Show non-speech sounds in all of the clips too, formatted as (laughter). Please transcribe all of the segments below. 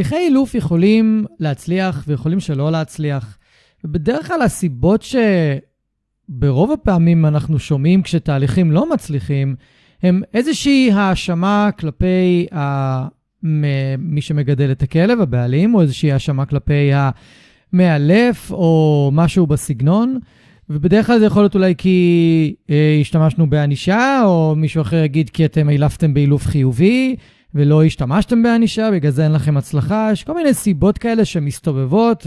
תהליכי אילוף יכולים להצליח ויכולים שלא להצליח. ובדרך כלל הסיבות שברוב הפעמים אנחנו שומעים כשתהליכים לא מצליחים, הם איזושהי האשמה כלפי ה... מי שמגדל את הכלב, הבעלים, או איזושהי האשמה כלפי המאלף, או משהו בסגנון. ובדרך כלל זה יכול להיות אולי כי אה, השתמשנו בענישה, או מישהו אחר יגיד כי אתם אילפתם באילוף חיובי, ולא השתמשתם בענישה, בגלל זה אין לכם הצלחה. יש כל מיני סיבות כאלה שמסתובבות,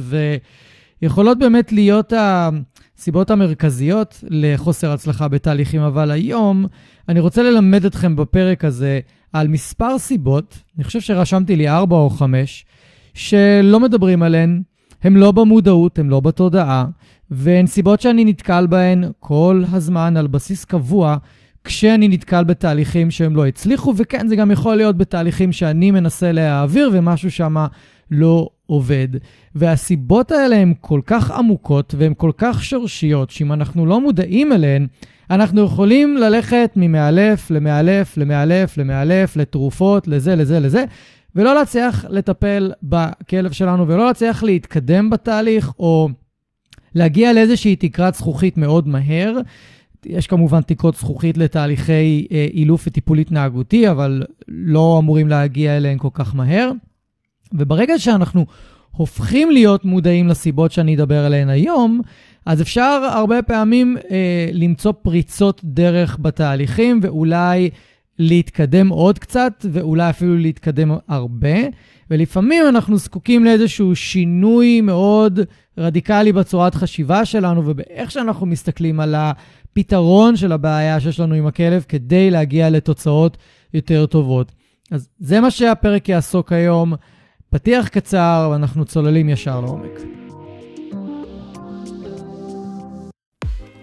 ויכולות באמת להיות הסיבות המרכזיות לחוסר הצלחה בתהליכים, אבל היום אני רוצה ללמד אתכם בפרק הזה על מספר סיבות, אני חושב שרשמתי לי ארבע או חמש, שלא מדברים עליהן, הן לא במודעות, הן לא בתודעה, והן סיבות שאני נתקל בהן כל הזמן על בסיס קבוע, כשאני נתקל בתהליכים שהם לא הצליחו, וכן, זה גם יכול להיות בתהליכים שאני מנסה להעביר ומשהו שם לא עובד. והסיבות האלה הן כל כך עמוקות והן כל כך שורשיות, שאם אנחנו לא מודעים אליהן, אנחנו יכולים ללכת ממאלף למאלף למאלף למאלף, לתרופות, לזה, לזה, לזה, ולא להצליח לטפל בכלב שלנו ולא להצליח להתקדם בתהליך, או להגיע לאיזושהי תקרת זכוכית מאוד מהר. יש כמובן תקרות זכוכית לתהליכי אה, אילוף וטיפול התנהגותי, אבל לא אמורים להגיע אליהן כל כך מהר. וברגע שאנחנו הופכים להיות מודעים לסיבות שאני אדבר עליהן היום, אז אפשר הרבה פעמים אה, למצוא פריצות דרך בתהליכים ואולי להתקדם עוד קצת, ואולי אפילו להתקדם הרבה. ולפעמים אנחנו זקוקים לאיזשהו שינוי מאוד רדיקלי בצורת חשיבה שלנו ובאיך שאנחנו מסתכלים על הפתרון של הבעיה שיש לנו עם הכלב כדי להגיע לתוצאות יותר טובות. אז זה מה שהפרק יעסוק היום. פתיח קצר, ואנחנו צוללים ישר לעומק.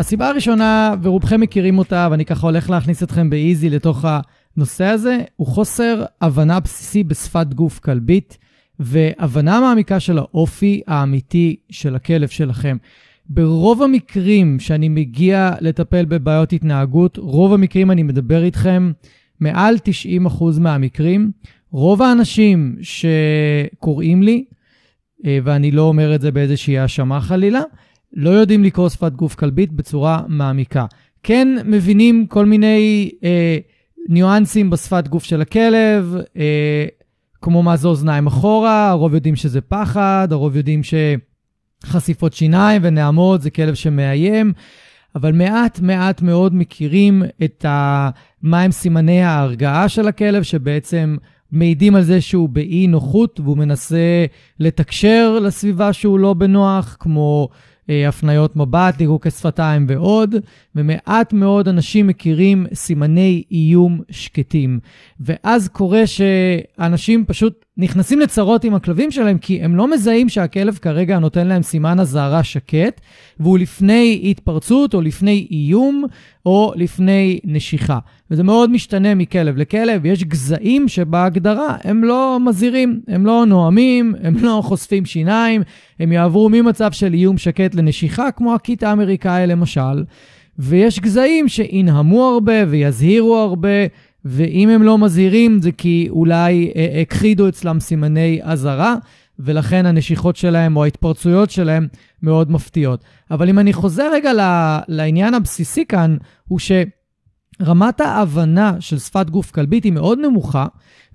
הסיבה הראשונה, ורובכם מכירים אותה, ואני ככה הולך להכניס אתכם באיזי לתוך הנושא הזה, הוא חוסר הבנה בסיסי בשפת גוף כלבית, והבנה מעמיקה של האופי האמיתי של הכלב שלכם. ברוב המקרים שאני מגיע לטפל בבעיות התנהגות, רוב המקרים אני מדבר איתכם, מעל 90% מהמקרים, רוב האנשים שקוראים לי, אה, ואני לא אומר את זה באיזושהי האשמה חלילה, לא יודעים לקרוא שפת גוף כלבית בצורה מעמיקה. כן מבינים כל מיני אה, ניואנסים בשפת גוף של הכלב, אה, כמו מה זה אוזניים אחורה, הרוב יודעים שזה פחד, הרוב יודעים שחשיפות שיניים ונעמות זה כלב שמאיים, אבל מעט מעט מאוד מכירים את ה... מהם סימני ההרגעה של הכלב, שבעצם מעידים על זה שהוא באי נוחות והוא מנסה לתקשר לסביבה שהוא לא בנוח, כמו הפניות מבט, ליהוק שפתיים ועוד, ומעט מאוד אנשים מכירים סימני איום שקטים. ואז קורה שאנשים פשוט נכנסים לצרות עם הכלבים שלהם, כי הם לא מזהים שהכלב כרגע נותן להם סימן אזהרה שקט, והוא לפני התפרצות או לפני איום או לפני נשיכה. וזה מאוד משתנה מכלב לכלב. יש גזעים שבהגדרה הם לא מזהירים, הם לא נואמים, הם לא חושפים שיניים, הם יעברו ממצב של איום שקט לנשיכה, כמו הקיט האמריקאי למשל. ויש גזעים שינהמו הרבה ויזהירו הרבה, ואם הם לא מזהירים זה כי אולי אה, הכחידו אצלם סימני אזהרה, ולכן הנשיכות שלהם או ההתפרצויות שלהם מאוד מפתיעות. אבל אם אני חוזר רגע לעניין הבסיסי כאן, הוא שרמת ההבנה של שפת גוף כלבית היא מאוד נמוכה,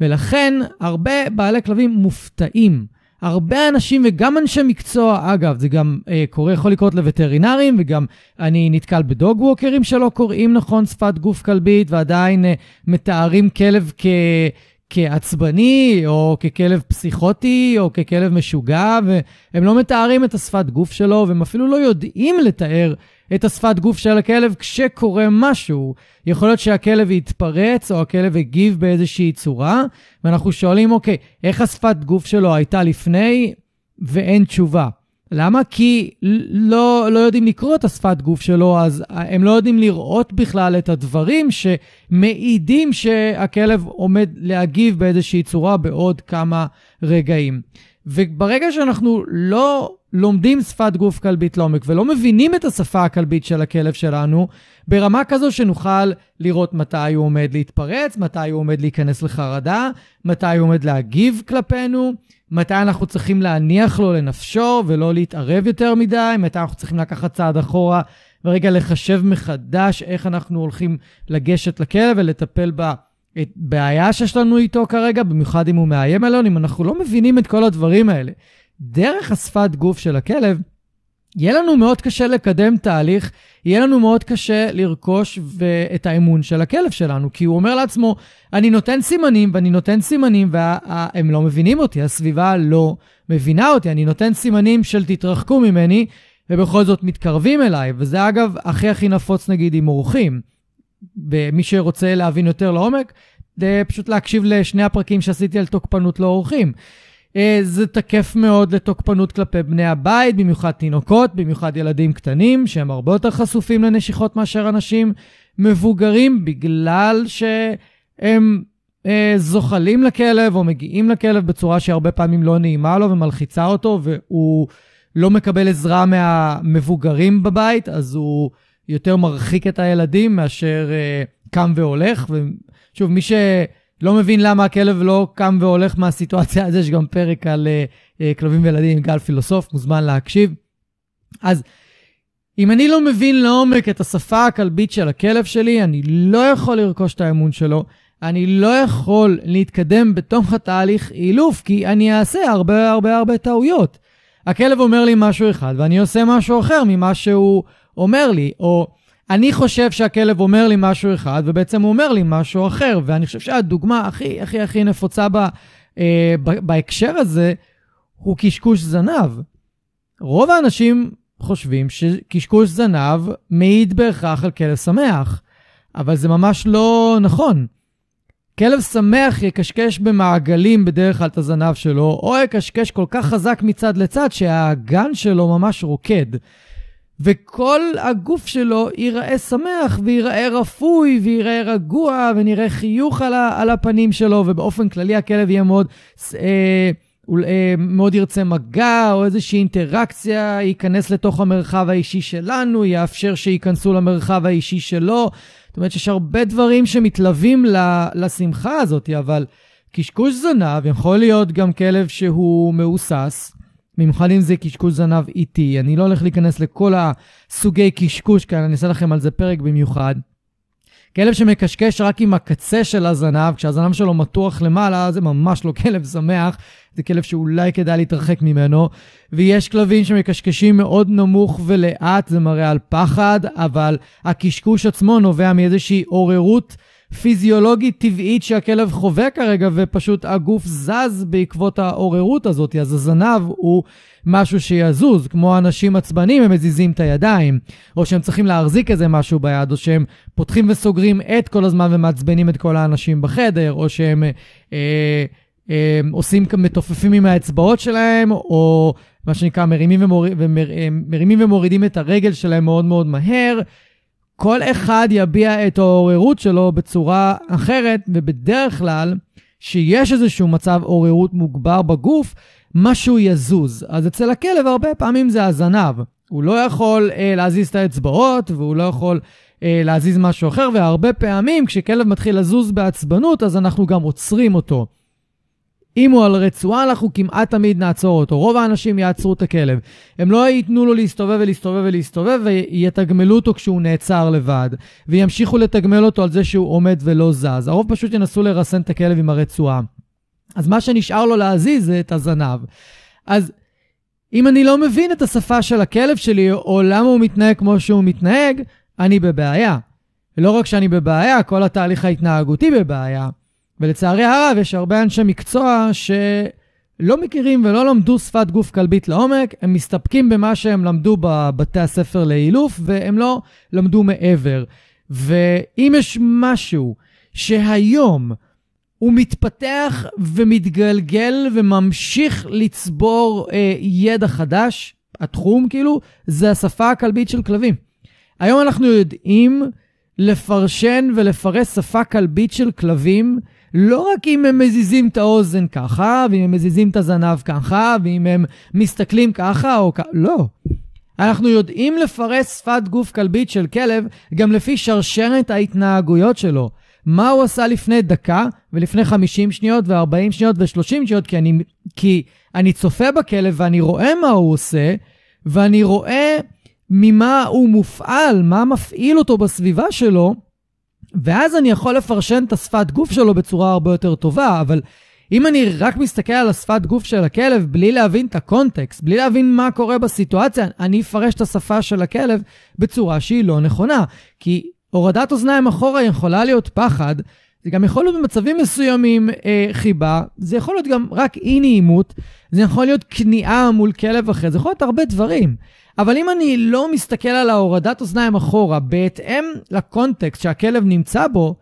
ולכן הרבה בעלי כלבים מופתעים הרבה אנשים וגם אנשי מקצוע, אגב, זה גם אה, קורה, יכול לקרות לווטרינרים, וגם אני נתקל בדוג ווקרים שלא קוראים נכון שפת גוף כלבית, ועדיין אה, מתארים כלב כ... כעצבני, או ככלב פסיכוטי, או ככלב משוגע, והם לא מתארים את השפת גוף שלו, והם אפילו לא יודעים לתאר את השפת גוף של הכלב כשקורה משהו. יכול להיות שהכלב יתפרץ, או הכלב הגיב באיזושהי צורה, ואנחנו שואלים, אוקיי, איך השפת גוף שלו הייתה לפני, ואין תשובה. למה? כי לא, לא יודעים לקרוא את השפת גוף שלו, אז הם לא יודעים לראות בכלל את הדברים שמעידים שהכלב עומד להגיב באיזושהי צורה בעוד כמה רגעים. וברגע שאנחנו לא לומדים שפת גוף כלבית לעומק ולא מבינים את השפה הכלבית של הכלב שלנו, ברמה כזו שנוכל לראות מתי הוא עומד להתפרץ, מתי הוא עומד להיכנס לחרדה, מתי הוא עומד להגיב כלפינו, מתי אנחנו צריכים להניח לו לנפשו ולא להתערב יותר מדי, מתי אנחנו צריכים לקחת צעד אחורה ורגע לחשב מחדש איך אנחנו הולכים לגשת לכלב ולטפל בבעיה שיש לנו איתו כרגע, במיוחד אם הוא מאיים עלינו, אם אנחנו לא מבינים את כל הדברים האלה. דרך השפת גוף של הכלב, יהיה לנו מאוד קשה לקדם תהליך, יהיה לנו מאוד קשה לרכוש את האמון של הכלב שלנו, כי הוא אומר לעצמו, אני נותן סימנים ואני נותן סימנים והם לא מבינים אותי, הסביבה לא מבינה אותי, אני נותן סימנים של תתרחקו ממני, ובכל זאת מתקרבים אליי, וזה אגב הכי הכי נפוץ נגיד עם אורחים. ומי שרוצה להבין יותר לעומק, פשוט להקשיב לשני הפרקים שעשיתי על תוקפנות לאורחים. אה, זה תקף מאוד לתוקפנות כלפי בני הבית, במיוחד תינוקות, במיוחד ילדים קטנים, שהם הרבה יותר חשופים לנשיכות מאשר אנשים מבוגרים, בגלל שהם אה, זוחלים לכלב או מגיעים לכלב בצורה שהרבה פעמים לא נעימה לו ומלחיצה אותו, והוא לא מקבל עזרה מהמבוגרים בבית, אז הוא יותר מרחיק את הילדים מאשר אה, קם והולך. ושוב, מי ש... לא מבין למה הכלב לא קם והולך מהסיטואציה הזו, יש גם פרק על uh, uh, כלבים וילדים עם גל פילוסוף, מוזמן להקשיב. אז אם אני לא מבין לעומק את השפה הכלבית של הכלב שלי, אני לא יכול לרכוש את האמון שלו, אני לא יכול להתקדם בתוך התהליך אילוף, כי אני אעשה הרבה הרבה הרבה טעויות. הכלב אומר לי משהו אחד, ואני עושה משהו אחר ממה שהוא אומר לי, או אני חושב שהכלב אומר לי משהו אחד, ובעצם הוא אומר לי משהו אחר, ואני חושב שהדוגמה הכי הכי הכי נפוצה בה, אה, בהקשר הזה, הוא קשקוש זנב. רוב האנשים חושבים שקשקוש זנב מעיד בהכרח על כלב שמח, אבל זה ממש לא נכון. כלב שמח יקשקש במעגלים בדרך כלל את הזנב שלו, או יקשקש כל כך חזק מצד לצד שהאגן שלו ממש רוקד. וכל הגוף שלו ייראה שמח וייראה רפוי וייראה רגוע ונראה חיוך על, ה, על הפנים שלו, ובאופן כללי הכלב יהיה מאוד, אה, אה, מאוד ירצה מגע או איזושהי אינטראקציה, ייכנס לתוך המרחב האישי שלנו, יאפשר שייכנסו למרחב האישי שלו. זאת אומרת שיש הרבה דברים שמתלווים לשמחה הזאת, אבל קשקוש זנב יכול להיות גם כלב שהוא מהוסס. במיוחד אם זה קשקוש זנב איטי. אני לא הולך להיכנס לכל הסוגי קשקוש כאן, אני אעשה לכם על זה פרק במיוחד. כלב שמקשקש רק עם הקצה של הזנב, כשהזנב שלו מתוח למעלה, זה ממש לא כלב שמח, זה כלב שאולי כדאי להתרחק ממנו. ויש כלבים שמקשקשים מאוד נמוך ולאט, זה מראה על פחד, אבל הקשקוש עצמו נובע מאיזושהי עוררות פיזיולוגית טבעית שהכלב חווה כרגע, ופשוט הגוף זז בעקבות העוררות הזאת. אז הזנב הוא משהו שיזוז, כמו אנשים עצבנים, הם מזיזים את הידיים, או שהם צריכים להחזיק איזה משהו ביד, או שהם פותחים וסוגרים את כל הזמן ומעצבנים את כל האנשים בחדר, או שהם אה, אה, עושים, מתופפים עם האצבעות שלהם, או מה שנקרא מרימים, ומור... ומר... מרימים ומורידים את הרגל שלהם מאוד מאוד מהר. כל אחד יביע את העוררות שלו בצורה אחרת, ובדרך כלל, שיש איזשהו מצב עוררות מוגבר בגוף, משהו יזוז. אז אצל הכלב הרבה פעמים זה הזנב. הוא לא יכול אה, להזיז את האצבעות, והוא לא יכול אה, להזיז משהו אחר, והרבה פעמים כשכלב מתחיל לזוז בעצבנות, אז אנחנו גם עוצרים אותו. אם הוא על רצועה, אנחנו כמעט תמיד נעצור אותו. רוב האנשים יעצרו את הכלב. הם לא ייתנו לו להסתובב ולהסתובב ולהסתובב, ויתגמלו אותו כשהוא נעצר לבד. וימשיכו לתגמל אותו על זה שהוא עומד ולא זז. הרוב פשוט ינסו לרסן את הכלב עם הרצועה. אז מה שנשאר לו להזיז זה את הזנב. אז אם אני לא מבין את השפה של הכלב שלי, או למה הוא מתנהג כמו שהוא מתנהג, אני בבעיה. ולא רק שאני בבעיה, כל התהליך ההתנהגותי בבעיה. ולצערי הרב, יש הרבה אנשי מקצוע שלא מכירים ולא למדו שפת גוף כלבית לעומק, הם מסתפקים במה שהם למדו בבתי הספר לאילוף, והם לא למדו מעבר. ואם יש משהו שהיום הוא מתפתח ומתגלגל וממשיך לצבור אה, ידע חדש, התחום כאילו, זה השפה הכלבית של כלבים. היום אנחנו יודעים לפרשן ולפרש שפה כלבית של כלבים, לא רק אם הם מזיזים את האוזן ככה, ואם הם מזיזים את הזנב ככה, ואם הם מסתכלים ככה או ככה, לא. אנחנו יודעים לפרש שפת גוף כלבית של כלב גם לפי שרשרת ההתנהגויות שלו. מה הוא עשה לפני דקה, ולפני 50 שניות, ו-40 שניות, ו-30 שניות, כי אני, כי אני צופה בכלב ואני רואה מה הוא עושה, ואני רואה ממה הוא מופעל, מה מפעיל אותו בסביבה שלו, ואז אני יכול לפרשן את השפת גוף שלו בצורה הרבה יותר טובה, אבל אם אני רק מסתכל על השפת גוף של הכלב בלי להבין את הקונטקסט, בלי להבין מה קורה בסיטואציה, אני אפרש את השפה של הכלב בצורה שהיא לא נכונה. כי הורדת אוזניים אחורה יכולה להיות פחד, זה גם יכול להיות במצבים מסוימים אה, חיבה, זה יכול להיות גם רק אי נעימות, זה יכול להיות כניעה מול כלב אחר, זה יכול להיות הרבה דברים. אבל אם אני לא מסתכל על ההורדת אוזניים אחורה בהתאם לקונטקסט שהכלב נמצא בו,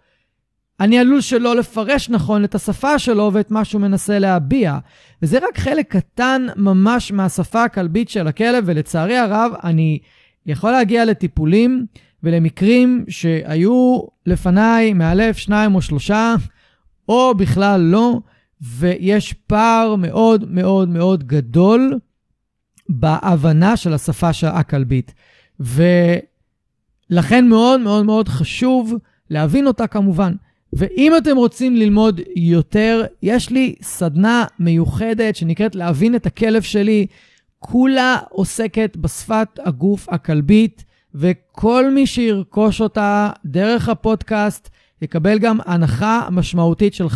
אני עלול שלא לפרש נכון את השפה שלו ואת מה שהוא מנסה להביע. וזה רק חלק קטן ממש מהשפה הכלבית של הכלב, ולצערי הרב, אני יכול להגיע לטיפולים ולמקרים שהיו לפניי מאלף, שניים או שלושה, או בכלל לא, ויש פער מאוד מאוד מאוד גדול בהבנה של השפה הכלבית. ולכן מאוד מאוד מאוד חשוב להבין אותה כמובן. ואם אתם רוצים ללמוד יותר, יש לי סדנה מיוחדת שנקראת להבין את הכלב שלי. כולה עוסקת בשפת הגוף הכלבית, וכל מי שירכוש אותה דרך הפודקאסט יקבל גם הנחה משמעותית של 50%.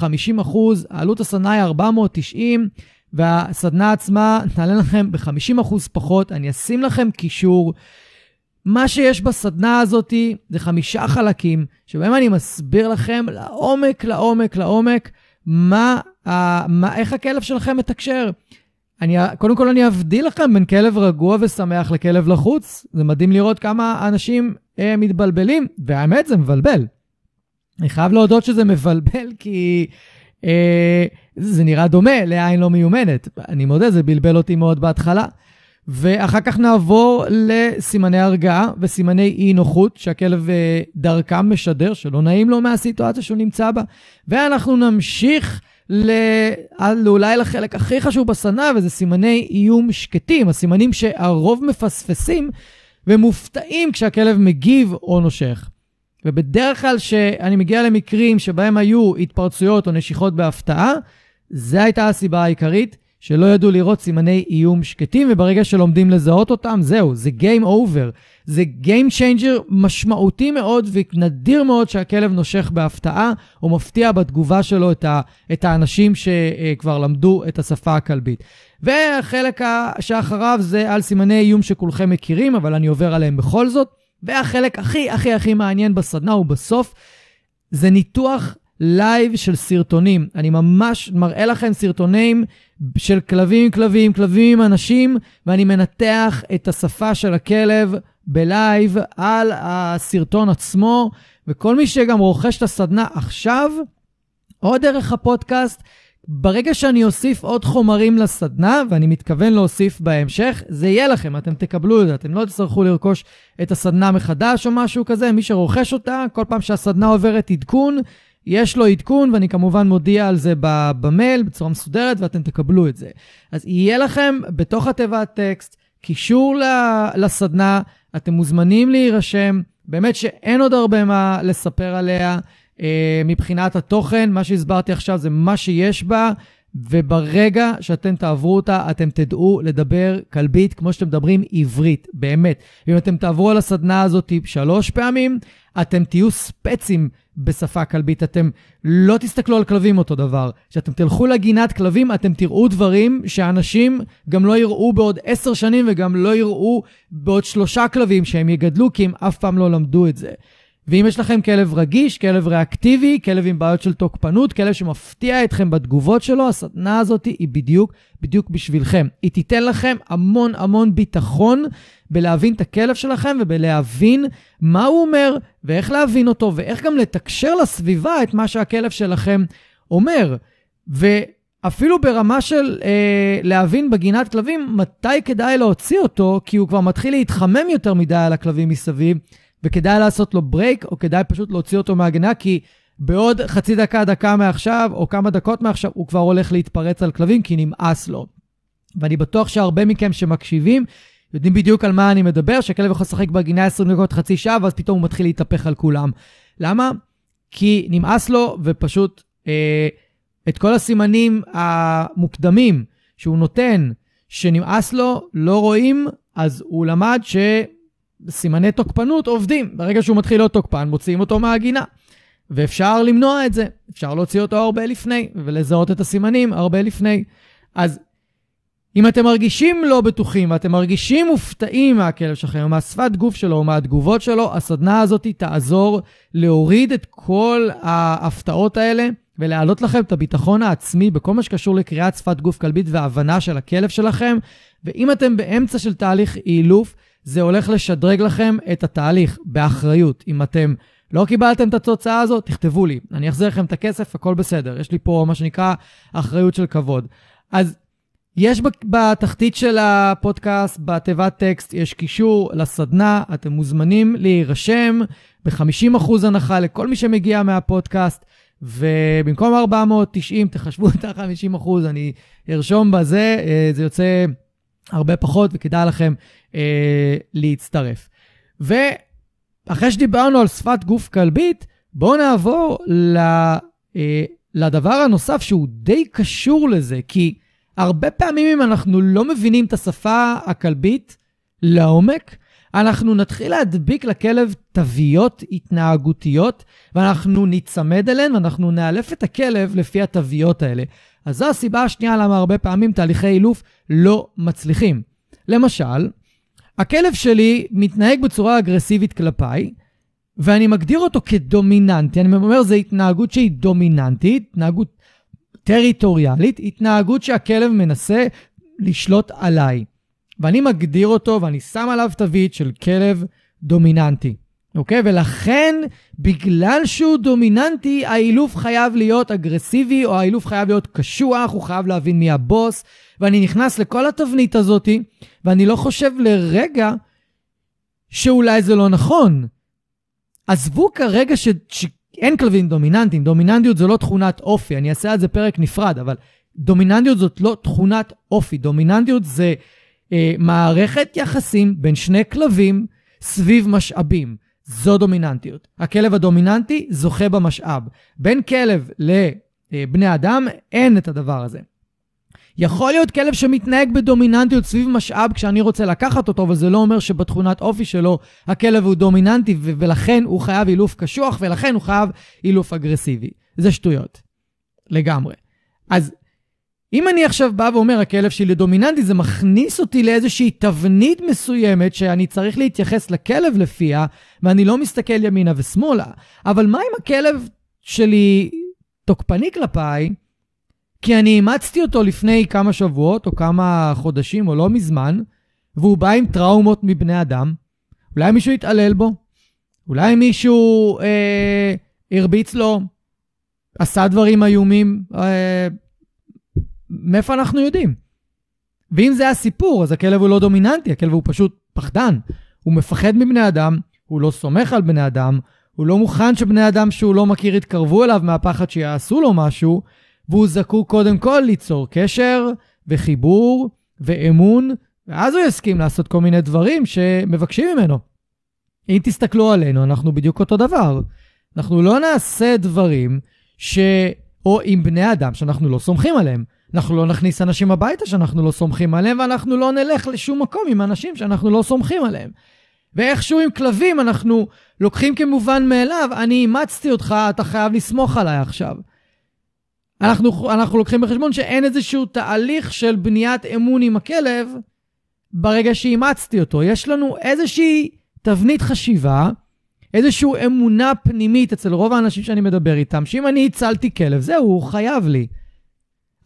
עלות הסדנה היא 490, והסדנה עצמה תעלה לכם ב-50% פחות. אני אשים לכם קישור. מה שיש בסדנה הזאת זה חמישה חלקים, שבהם אני מסביר לכם לעומק, לעומק, לעומק, מה, מה, איך הכלב שלכם מתקשר. אני, קודם כל אני אבדיל לכם בין כלב רגוע ושמח לכלב לחוץ. זה מדהים לראות כמה אנשים אה, מתבלבלים, והאמת זה מבלבל. אני חייב להודות שזה מבלבל (laughs) כי אה, זה נראה דומה לעין לא מיומנת. אני מודה, זה בלבל אותי מאוד בהתחלה. ואחר כך נעבור לסימני הרגעה וסימני אי נוחות שהכלב אה, דרכם משדר שלא נעים לו מהסיטואציה שהוא נמצא בה. ואנחנו נמשיך. אולי לחלק הכי חשוב בסדנה, וזה סימני איום שקטים, הסימנים שהרוב מפספסים ומופתעים כשהכלב מגיב או נושך. ובדרך כלל כשאני מגיע למקרים שבהם היו התפרצויות או נשיכות בהפתעה, זו הייתה הסיבה העיקרית. שלא ידעו לראות סימני איום שקטים, וברגע שלומדים לזהות אותם, זהו, זה Game Over. זה Game Changer משמעותי מאוד ונדיר מאוד שהכלב נושך בהפתעה, או מפתיע בתגובה שלו את, ה, את האנשים שכבר למדו את השפה הכלבית. והחלק שאחריו זה על סימני איום שכולכם מכירים, אבל אני עובר עליהם בכל זאת. והחלק הכי הכי הכי מעניין בסדנה הוא בסוף, זה ניתוח live של סרטונים. אני ממש מראה לכם סרטונים של כלבים עם כלבים, כלבים עם אנשים, ואני מנתח את השפה של הכלב ב live על הסרטון עצמו, וכל מי שגם רוכש את הסדנה עכשיו, או דרך הפודקאסט, ברגע שאני אוסיף עוד חומרים לסדנה, ואני מתכוון להוסיף בהמשך, זה יהיה לכם, אתם תקבלו את זה, אתם לא תצטרכו לרכוש את הסדנה מחדש או משהו כזה, מי שרוכש אותה, כל פעם שהסדנה עוברת עדכון, יש לו עדכון, ואני כמובן מודיע על זה במייל בצורה מסודרת, ואתם תקבלו את זה. אז יהיה לכם בתוך התיבת טקסט קישור לסדנה, אתם מוזמנים להירשם. באמת שאין עוד הרבה מה לספר עליה אה, מבחינת התוכן, מה שהסברתי עכשיו זה מה שיש בה. וברגע שאתם תעברו אותה, אתם תדעו לדבר כלבית כמו שאתם מדברים עברית, באמת. אם אתם תעברו על הסדנה הזאת שלוש פעמים, אתם תהיו ספצים בשפה כלבית. אתם לא תסתכלו על כלבים אותו דבר. כשאתם תלכו לגינת כלבים, אתם תראו דברים שאנשים גם לא יראו בעוד עשר שנים וגם לא יראו בעוד שלושה כלבים שהם יגדלו, כי הם אף פעם לא למדו את זה. ואם יש לכם כלב רגיש, כלב ריאקטיבי, כלב עם בעיות של תוקפנות, כלב שמפתיע אתכם בתגובות שלו, הסדנה הזאת היא בדיוק, בדיוק בשבילכם. היא תיתן לכם המון המון ביטחון בלהבין את הכלב שלכם ובלהבין מה הוא אומר, ואיך להבין אותו, ואיך גם לתקשר לסביבה את מה שהכלב שלכם אומר. ואפילו ברמה של אה, להבין בגינת כלבים מתי כדאי להוציא אותו, כי הוא כבר מתחיל להתחמם יותר מדי על הכלבים מסביב. וכדאי לעשות לו ברייק, או כדאי פשוט להוציא אותו מהגנה, כי בעוד חצי דקה, דקה מעכשיו, או כמה דקות מעכשיו, הוא כבר הולך להתפרץ על כלבים, כי נמאס לו. ואני בטוח שהרבה מכם שמקשיבים, יודעים בדיוק על מה אני מדבר, שכלב יכול לשחק בגינה 20 דקות, חצי שעה, ואז פתאום הוא מתחיל להתהפך על כולם. למה? כי נמאס לו, ופשוט אה, את כל הסימנים המוקדמים שהוא נותן, שנמאס לו, לא רואים, אז הוא למד ש... סימני תוקפנות עובדים. ברגע שהוא מתחיל להיות תוקפן, מוציאים אותו מהגינה. ואפשר למנוע את זה, אפשר להוציא אותו הרבה לפני, ולזהות את הסימנים הרבה לפני. אז אם אתם מרגישים לא בטוחים ואתם מרגישים מופתעים מהכלב שלכם, מהשפת גוף שלו או מהתגובות שלו, הסדנה הזאת תעזור להוריד את כל ההפתעות האלה ולהעלות לכם את הביטחון העצמי בכל מה שקשור לקריאת שפת גוף כלבית והבנה של הכלב שלכם. ואם אתם באמצע של תהליך אילוף, זה הולך לשדרג לכם את התהליך באחריות. אם אתם לא קיבלתם את התוצאה הזאת, תכתבו לי, אני אחזיר לכם את הכסף, הכל בסדר. יש לי פה מה שנקרא אחריות של כבוד. אז יש בתחתית של הפודקאסט, בתיבת טקסט, יש קישור לסדנה, אתם מוזמנים להירשם ב-50% הנחה לכל מי שמגיע מהפודקאסט, ובמקום 490 תחשבו את ה-50%, אני ארשום בזה, אה, זה יוצא הרבה פחות, וכדאי לכם אה, להצטרף. ואחרי שדיברנו על שפת גוף כלבית, בואו נעבור ל, אה, לדבר הנוסף שהוא די קשור לזה, כי הרבה פעמים אם אנחנו לא מבינים את השפה הכלבית לעומק, אנחנו נתחיל להדביק לכלב תוויות התנהגותיות, ואנחנו ניצמד אליהן, ואנחנו נאלף את הכלב לפי התוויות האלה. אז זו הסיבה השנייה למה הרבה פעמים תהליכי אילוף לא מצליחים. למשל, הכלב שלי מתנהג בצורה אגרסיבית כלפיי, ואני מגדיר אותו כדומיננטי. אני אומר, זו התנהגות שהיא דומיננטית, התנהגות טריטוריאלית, התנהגות שהכלב מנסה לשלוט עליי. ואני מגדיר אותו ואני שם עליו תווית של כלב דומיננטי. אוקיי? ולכן, בגלל שהוא דומיננטי, האילוף חייב להיות אגרסיבי, או האילוף חייב להיות קשוח, הוא חייב להבין מי הבוס, ואני נכנס לכל התבנית הזאת, ואני לא חושב לרגע שאולי זה לא נכון. עזבו כרגע ש... שאין כלבים דומיננטיים, דומיננטיות זו לא תכונת אופי, אני אעשה על זה פרק נפרד, אבל דומיננטיות זאת לא תכונת אופי, דומיננטיות זה אה, מערכת יחסים בין שני כלבים סביב משאבים. זו דומיננטיות. הכלב הדומיננטי זוכה במשאב. בין כלב לבני אדם אין את הדבר הזה. יכול להיות כלב שמתנהג בדומיננטיות סביב משאב כשאני רוצה לקחת אותו, אבל זה לא אומר שבתכונת אופי שלו הכלב הוא דומיננטי ו- ולכן הוא חייב אילוף קשוח ולכן הוא חייב אילוף אגרסיבי. זה שטויות. לגמרי. אז אם אני עכשיו בא ואומר, הכלב שלי דומיננטי, זה מכניס אותי לאיזושהי תבנית מסוימת שאני צריך להתייחס לכלב לפיה, ואני לא מסתכל ימינה ושמאלה. אבל מה אם הכלב שלי תוקפני כלפיי, כי אני אימצתי אותו לפני כמה שבועות, או כמה חודשים, או לא מזמן, והוא בא עם טראומות מבני אדם? אולי מישהו יתעלל בו? אולי מישהו אה, הרביץ לו? עשה דברים איומים? אה, מאיפה אנחנו יודעים? ואם זה הסיפור, אז הכלב הוא לא דומיננטי, הכלב הוא פשוט פחדן. הוא מפחד מבני אדם, הוא לא סומך על בני אדם, הוא לא מוכן שבני אדם שהוא לא מכיר יתקרבו אליו מהפחד שיעשו לו משהו, והוא זקוק קודם כל ליצור קשר וחיבור ואמון, ואז הוא יסכים לעשות כל מיני דברים שמבקשים ממנו. אם תסתכלו עלינו, אנחנו בדיוק אותו דבר. אנחנו לא נעשה דברים ש... או עם בני אדם שאנחנו לא סומכים עליהם. אנחנו לא נכניס אנשים הביתה שאנחנו לא סומכים עליהם, ואנחנו לא נלך לשום מקום עם אנשים שאנחנו לא סומכים עליהם. ואיכשהו עם כלבים אנחנו לוקחים כמובן מאליו, אני אימצתי אותך, אתה חייב לסמוך עליי עכשיו. אנחנו, אנחנו לוקחים בחשבון שאין איזשהו תהליך של בניית אמון עם הכלב ברגע שאימצתי אותו. יש לנו איזושהי תבנית חשיבה, איזושהי אמונה פנימית אצל רוב האנשים שאני מדבר איתם, שאם אני הצלתי כלב, זהו, הוא חייב לי.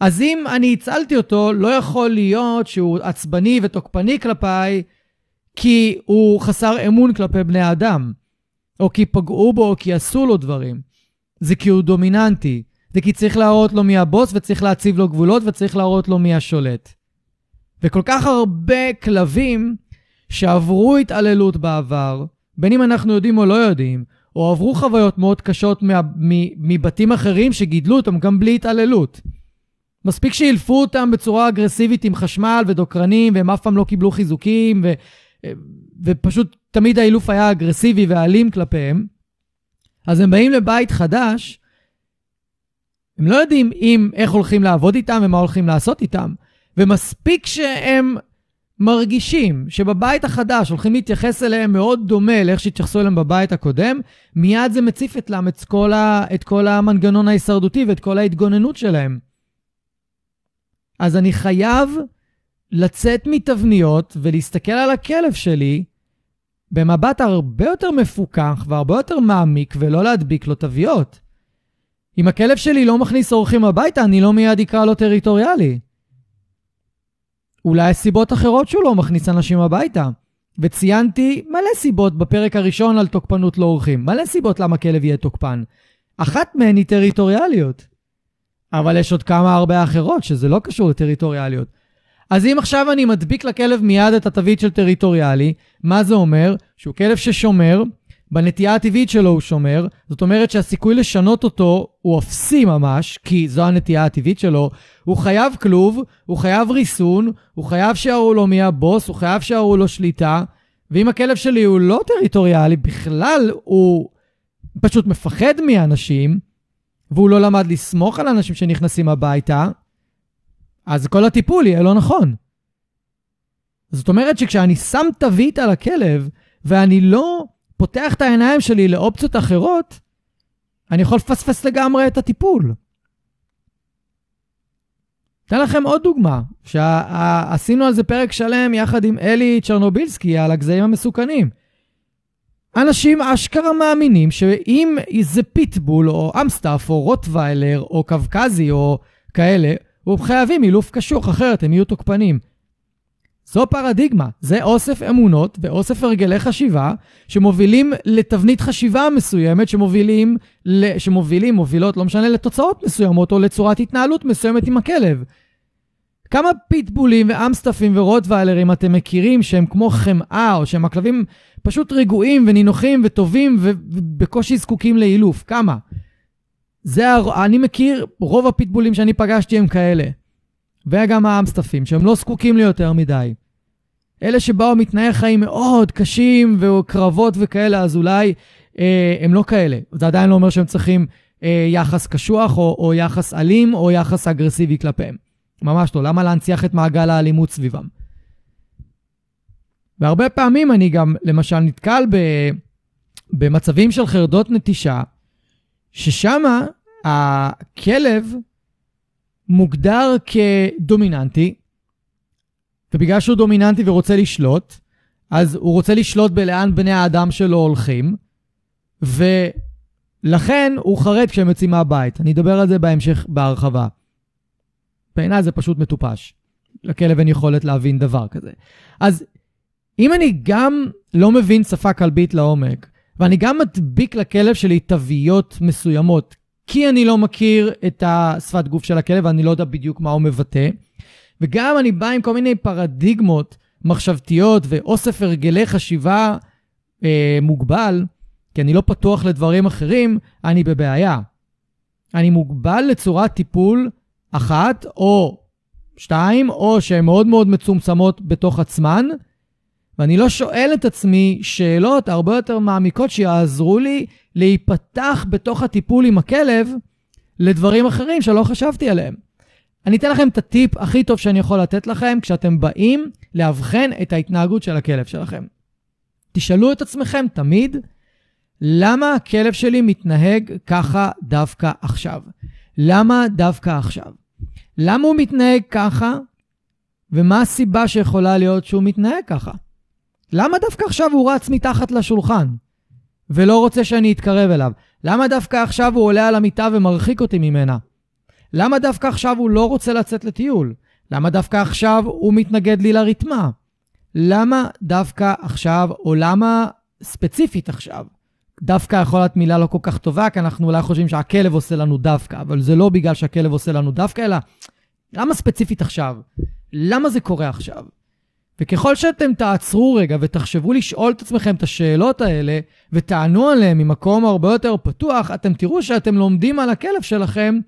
אז אם אני הצלתי אותו, לא יכול להיות שהוא עצבני ותוקפני כלפיי, כי הוא חסר אמון כלפי בני אדם, או כי פגעו בו, או כי עשו לו דברים. זה כי הוא דומיננטי. זה כי צריך להראות לו מי הבוס, וצריך להציב לו גבולות, וצריך להראות לו מי השולט. וכל כך הרבה כלבים שעברו התעללות בעבר, בין אם אנחנו יודעים או לא יודעים, או עברו חוויות מאוד קשות מבתים אחרים שגידלו אותם גם בלי התעללות. מספיק שאילפו אותם בצורה אגרסיבית עם חשמל ודוקרנים, והם אף פעם לא קיבלו חיזוקים, ו, ופשוט תמיד האילוף היה אגרסיבי ואלים כלפיהם. אז הם באים לבית חדש, הם לא יודעים אם, איך הולכים לעבוד איתם ומה הולכים לעשות איתם. ומספיק שהם מרגישים שבבית החדש הולכים להתייחס אליהם מאוד דומה לאיך שהתייחסו אליהם בבית הקודם, מיד זה מציף אצלם את כל, ה, את כל המנגנון ההישרדותי ואת כל ההתגוננות שלהם. אז אני חייב לצאת מתבניות ולהסתכל על הכלב שלי במבט הרבה יותר מפוקח והרבה יותר מעמיק ולא להדביק לו תוויות. אם הכלב שלי לא מכניס אורחים הביתה, אני לא מיד אקרא לו טריטוריאלי. אולי יש סיבות אחרות שהוא לא מכניס אנשים הביתה. וציינתי מלא סיבות בפרק הראשון על תוקפנות לאורחים. מלא סיבות למה כלב יהיה תוקפן. אחת מהן היא טריטוריאליות. אבל יש עוד כמה הרבה אחרות שזה לא קשור לטריטוריאליות. אז אם עכשיו אני מדביק לכלב מיד את התווית של טריטוריאלי, מה זה אומר? שהוא כלב ששומר, בנטייה הטבעית שלו הוא שומר, זאת אומרת שהסיכוי לשנות אותו הוא אפסי ממש, כי זו הנטייה הטבעית שלו. הוא חייב כלוב, הוא חייב ריסון, הוא חייב שיראו לו מי הבוס, הוא חייב שיראו לו שליטה. ואם הכלב שלי הוא לא טריטוריאלי, בכלל הוא פשוט מפחד מאנשים, והוא לא למד לסמוך על אנשים שנכנסים הביתה, אז כל הטיפול יהיה לא נכון. זאת אומרת שכשאני שם תווית על הכלב, ואני לא פותח את העיניים שלי לאופציות אחרות, אני יכול לפספס לגמרי את הטיפול. אתן לכם עוד דוגמה, שעשינו על זה פרק שלם יחד עם אלי צ'רנובילסקי על הגזעים המסוכנים. אנשים אשכרה מאמינים שאם זה פיטבול או אמסטאפ או רוטוויילר או קווקזי או כאלה, הם חייבים אילוף קשוח, אחרת הם יהיו תוקפנים. זו פרדיגמה, זה אוסף אמונות ואוסף הרגלי חשיבה שמובילים לתבנית חשיבה מסוימת, שמובילים, שמובילים, מובילות, לא משנה, לתוצאות מסוימות או לצורת התנהלות מסוימת עם הכלב. כמה פיטבולים ואמסטאפים ורוטוויילרים אתם מכירים שהם כמו חמאה, או שהם הכלבים פשוט רגועים ונינוחים וטובים ובקושי זקוקים לאילוף? כמה? זה, אני מכיר, רוב הפיטבולים שאני פגשתי הם כאלה. וגם האמסטפים, שהם לא זקוקים לי מדי. אלה שבאו מתנאי חיים מאוד קשים וקרבות וכאלה, אז אולי אה, הם לא כאלה. זה עדיין לא אומר שהם צריכים אה, יחס קשוח או, או יחס אלים או יחס אגרסיבי כלפיהם. ממש לא. למה להנציח את מעגל האלימות סביבם? והרבה פעמים אני גם, למשל, נתקל ב, במצבים של חרדות נטישה, ששם הכלב מוגדר כדומיננטי, ובגלל שהוא דומיננטי ורוצה לשלוט, אז הוא רוצה לשלוט בלאן בני האדם שלו הולכים, ולכן הוא חרד כשהם יוצאים מהבית. אני אדבר על זה בהמשך בהרחבה. בעיניי זה פשוט מטופש. לכלב אין יכולת להבין דבר כזה. אז אם אני גם לא מבין שפה כלבית לעומק, ואני גם מדביק לכלב שלי תוויות מסוימות, כי אני לא מכיר את השפת גוף של הכלב ואני לא יודע בדיוק מה הוא מבטא. וגם אני בא עם כל מיני פרדיגמות מחשבתיות ואוסף הרגלי חשיבה אה, מוגבל, כי אני לא פתוח לדברים אחרים, אני בבעיה. אני מוגבל לצורת טיפול אחת או שתיים, או שהן מאוד מאוד מצומצמות בתוך עצמן, ואני לא שואל את עצמי שאלות הרבה יותר מעמיקות שיעזרו לי להיפתח בתוך הטיפול עם הכלב לדברים אחרים שלא חשבתי עליהם. אני אתן לכם את הטיפ הכי טוב שאני יכול לתת לכם כשאתם באים לאבחן את ההתנהגות של הכלב שלכם. תשאלו את עצמכם תמיד, למה הכלב שלי מתנהג ככה דווקא עכשיו? למה דווקא עכשיו? למה הוא מתנהג ככה, ומה הסיבה שיכולה להיות שהוא מתנהג ככה? למה דווקא עכשיו הוא רץ מתחת לשולחן, ולא רוצה שאני אתקרב אליו? למה דווקא עכשיו הוא עולה על המיטה ומרחיק אותי ממנה? למה דווקא עכשיו הוא לא רוצה לצאת לטיול? למה דווקא עכשיו הוא מתנגד לי לרתמה? למה דווקא עכשיו, או למה ספציפית עכשיו? דווקא יכול להיות מילה לא כל כך טובה, כי אנחנו אולי חושבים שהכלב עושה לנו דווקא, אבל זה לא בגלל שהכלב עושה לנו דווקא, אלא למה ספציפית עכשיו? למה זה קורה עכשיו? וככל שאתם תעצרו רגע ותחשבו לשאול את עצמכם את השאלות האלה, ותענו עליהן ממקום הרבה יותר פתוח, אתם תראו שאתם לומדים על הכלב שלכם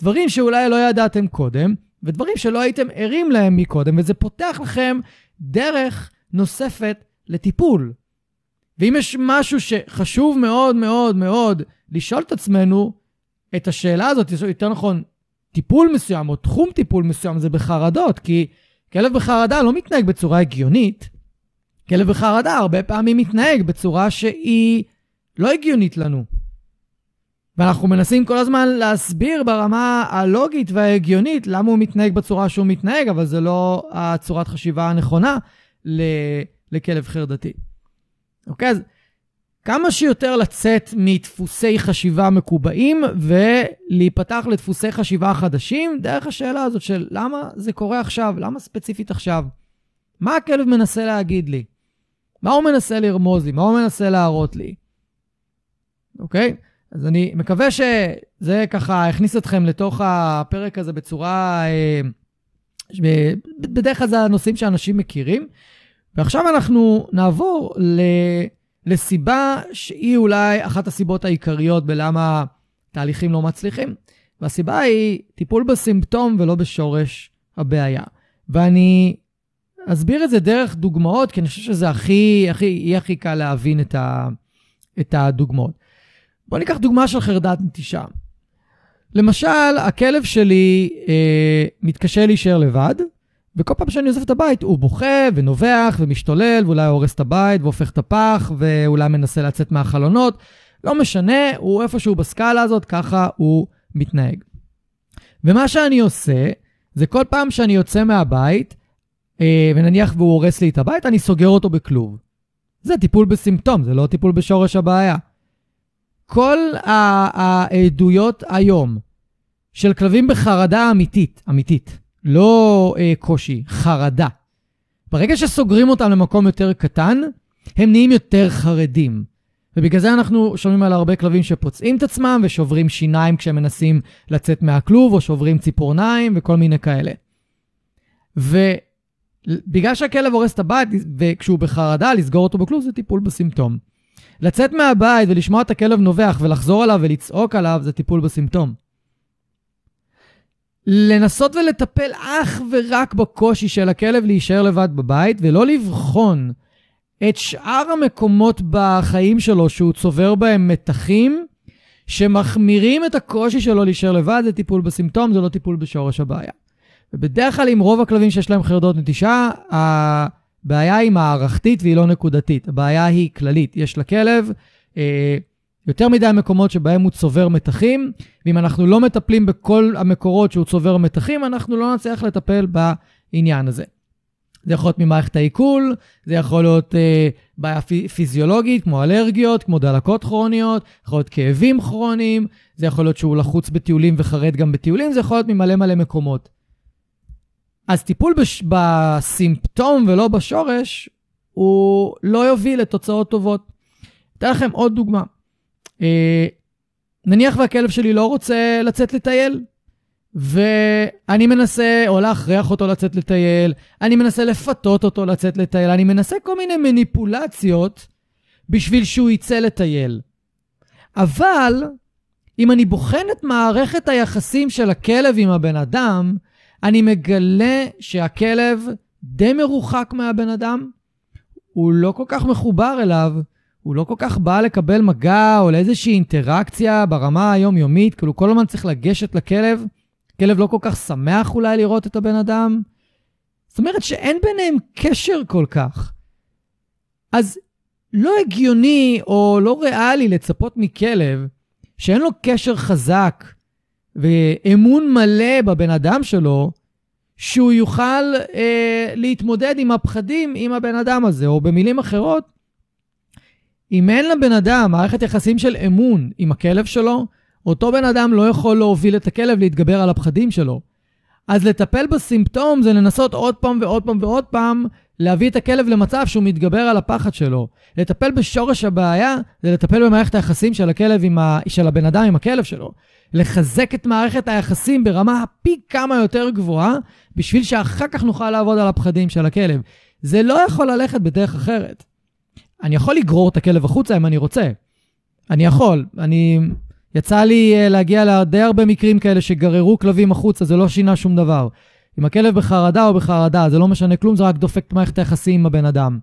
דברים שאולי לא ידעתם קודם, ודברים שלא הייתם ערים להם מקודם, וזה פותח לכם דרך נוספת לטיפול. ואם יש משהו שחשוב מאוד מאוד מאוד לשאול את עצמנו, את השאלה הזאת, יותר נכון, טיפול מסוים או תחום טיפול מסוים זה בחרדות, כי כלב בחרדה לא מתנהג בצורה הגיונית. כלב בחרדה הרבה פעמים מתנהג בצורה שהיא לא הגיונית לנו. ואנחנו מנסים כל הזמן להסביר ברמה הלוגית וההגיונית למה הוא מתנהג בצורה שהוא מתנהג, אבל זה לא הצורת חשיבה הנכונה לכלב חרדתי. אוקיי? אז כמה שיותר לצאת מדפוסי חשיבה מקובעים ולהיפתח לדפוסי חשיבה חדשים דרך השאלה הזאת של למה זה קורה עכשיו, למה ספציפית עכשיו? מה הכלב מנסה להגיד לי? מה הוא מנסה לרמוז לי? מה הוא מנסה להראות לי? אוקיי? אז אני מקווה שזה ככה הכניס אתכם לתוך הפרק הזה בצורה... אה, בדרך כלל זה הנושאים שאנשים מכירים. ועכשיו אנחנו נעבור ל... לסיבה שהיא אולי אחת הסיבות העיקריות בלמה תהליכים לא מצליחים. והסיבה היא טיפול בסימפטום ולא בשורש הבעיה. ואני אסביר את זה דרך דוגמאות, כי אני חושב שזה הכי, הכי, יהיה הכי קל להבין את, ה, את הדוגמאות. בואו ניקח דוגמה של חרדת נטישה. למשל, הכלב שלי אה, מתקשה להישאר לבד, וכל פעם שאני עוזב את הבית הוא בוכה ונובח ומשתולל, ואולי הורס את הבית והופך את הפח, ואולי מנסה לצאת מהחלונות. לא משנה, הוא איפשהו בסקאלה הזאת, ככה הוא מתנהג. ומה שאני עושה, זה כל פעם שאני יוצא מהבית, אה, ונניח והוא הורס לי את הבית, אני סוגר אותו בכלוב. זה טיפול בסימפטום, זה לא טיפול בשורש הבעיה. כל העדויות היום של כלבים בחרדה אמיתית, אמיתית, לא אה, קושי, חרדה. ברגע שסוגרים אותם למקום יותר קטן, הם נהיים יותר חרדים. ובגלל זה אנחנו שומעים על הרבה כלבים שפוצעים את עצמם ושוברים שיניים כשהם מנסים לצאת מהכלוב, או שוברים ציפורניים וכל מיני כאלה. ובגלל שהכלב הורס את הבית, וכשהוא בחרדה, לסגור אותו בכלוב זה טיפול בסימפטום. לצאת מהבית ולשמוע את הכלב נובח ולחזור עליו ולצעוק עליו זה טיפול בסימפטום. לנסות ולטפל אך ורק בקושי של הכלב להישאר לבד בבית, ולא לבחון את שאר המקומות בחיים שלו שהוא צובר בהם מתחים, שמחמירים את הקושי שלו להישאר לבד, זה טיפול בסימפטום, זה לא טיפול בשורש הבעיה. ובדרך כלל עם רוב הכלבים שיש להם חרדות נטישה, הבעיה היא מערכתית והיא לא נקודתית. הבעיה היא כללית. יש לכלב אה, יותר מדי מקומות שבהם הוא צובר מתחים, ואם אנחנו לא מטפלים בכל המקורות שהוא צובר מתחים, אנחנו לא נצליח לטפל בעניין הזה. זה יכול להיות ממערכת העיכול, זה יכול להיות אה, בעיה פיזיולוגית, כמו אלרגיות, כמו דלקות כרוניות, יכול להיות כאבים כרוניים, זה יכול להיות שהוא לחוץ בטיולים וחרד גם בטיולים, זה יכול להיות ממלא מלא מקומות. אז טיפול בש... בסימפטום ולא בשורש, הוא לא יוביל לתוצאות טובות. אתן לכם עוד דוגמה. אה, נניח והכלב שלי לא רוצה לצאת לטייל, ואני מנסה או להכריח אותו לצאת לטייל, אני מנסה לפתות אותו לצאת לטייל, אני מנסה כל מיני מניפולציות בשביל שהוא יצא לטייל. אבל אם אני בוחן את מערכת היחסים של הכלב עם הבן אדם, אני מגלה שהכלב די מרוחק מהבן אדם, הוא לא כל כך מחובר אליו, הוא לא כל כך בא לקבל מגע או לאיזושהי אינטראקציה ברמה היומיומית, כאילו כל הזמן צריך לגשת לכלב כלב לא כל כך שמח אולי לראות את הבן אדם. זאת אומרת שאין ביניהם קשר כל כך. אז לא הגיוני או לא ריאלי לצפות מכלב שאין לו קשר חזק ואמון מלא בבן אדם שלו, שהוא יוכל אה, להתמודד עם הפחדים עם הבן אדם הזה, או במילים אחרות, אם אין לבן אדם מערכת יחסים של אמון עם הכלב שלו, אותו בן אדם לא יכול להוביל את הכלב להתגבר על הפחדים שלו. אז לטפל בסימפטום זה לנסות עוד פעם ועוד פעם ועוד פעם להביא את הכלב למצב שהוא מתגבר על הפחד שלו. לטפל בשורש הבעיה זה לטפל במערכת היחסים של הכלב עם ה... של הבן אדם עם הכלב שלו. לחזק את מערכת היחסים ברמה פי כמה יותר גבוהה, בשביל שאחר כך נוכל לעבוד על הפחדים של הכלב. זה לא יכול ללכת בדרך אחרת. אני יכול לגרור את הכלב החוצה אם אני רוצה. אני יכול. אני... יצא לי אה, להגיע לדי הרבה מקרים כאלה שגררו כלבים החוצה, זה לא שינה שום דבר. אם הכלב בחרדה או בחרדה, זה לא משנה כלום, זה רק דופק את מערכת היחסים עם הבן אדם.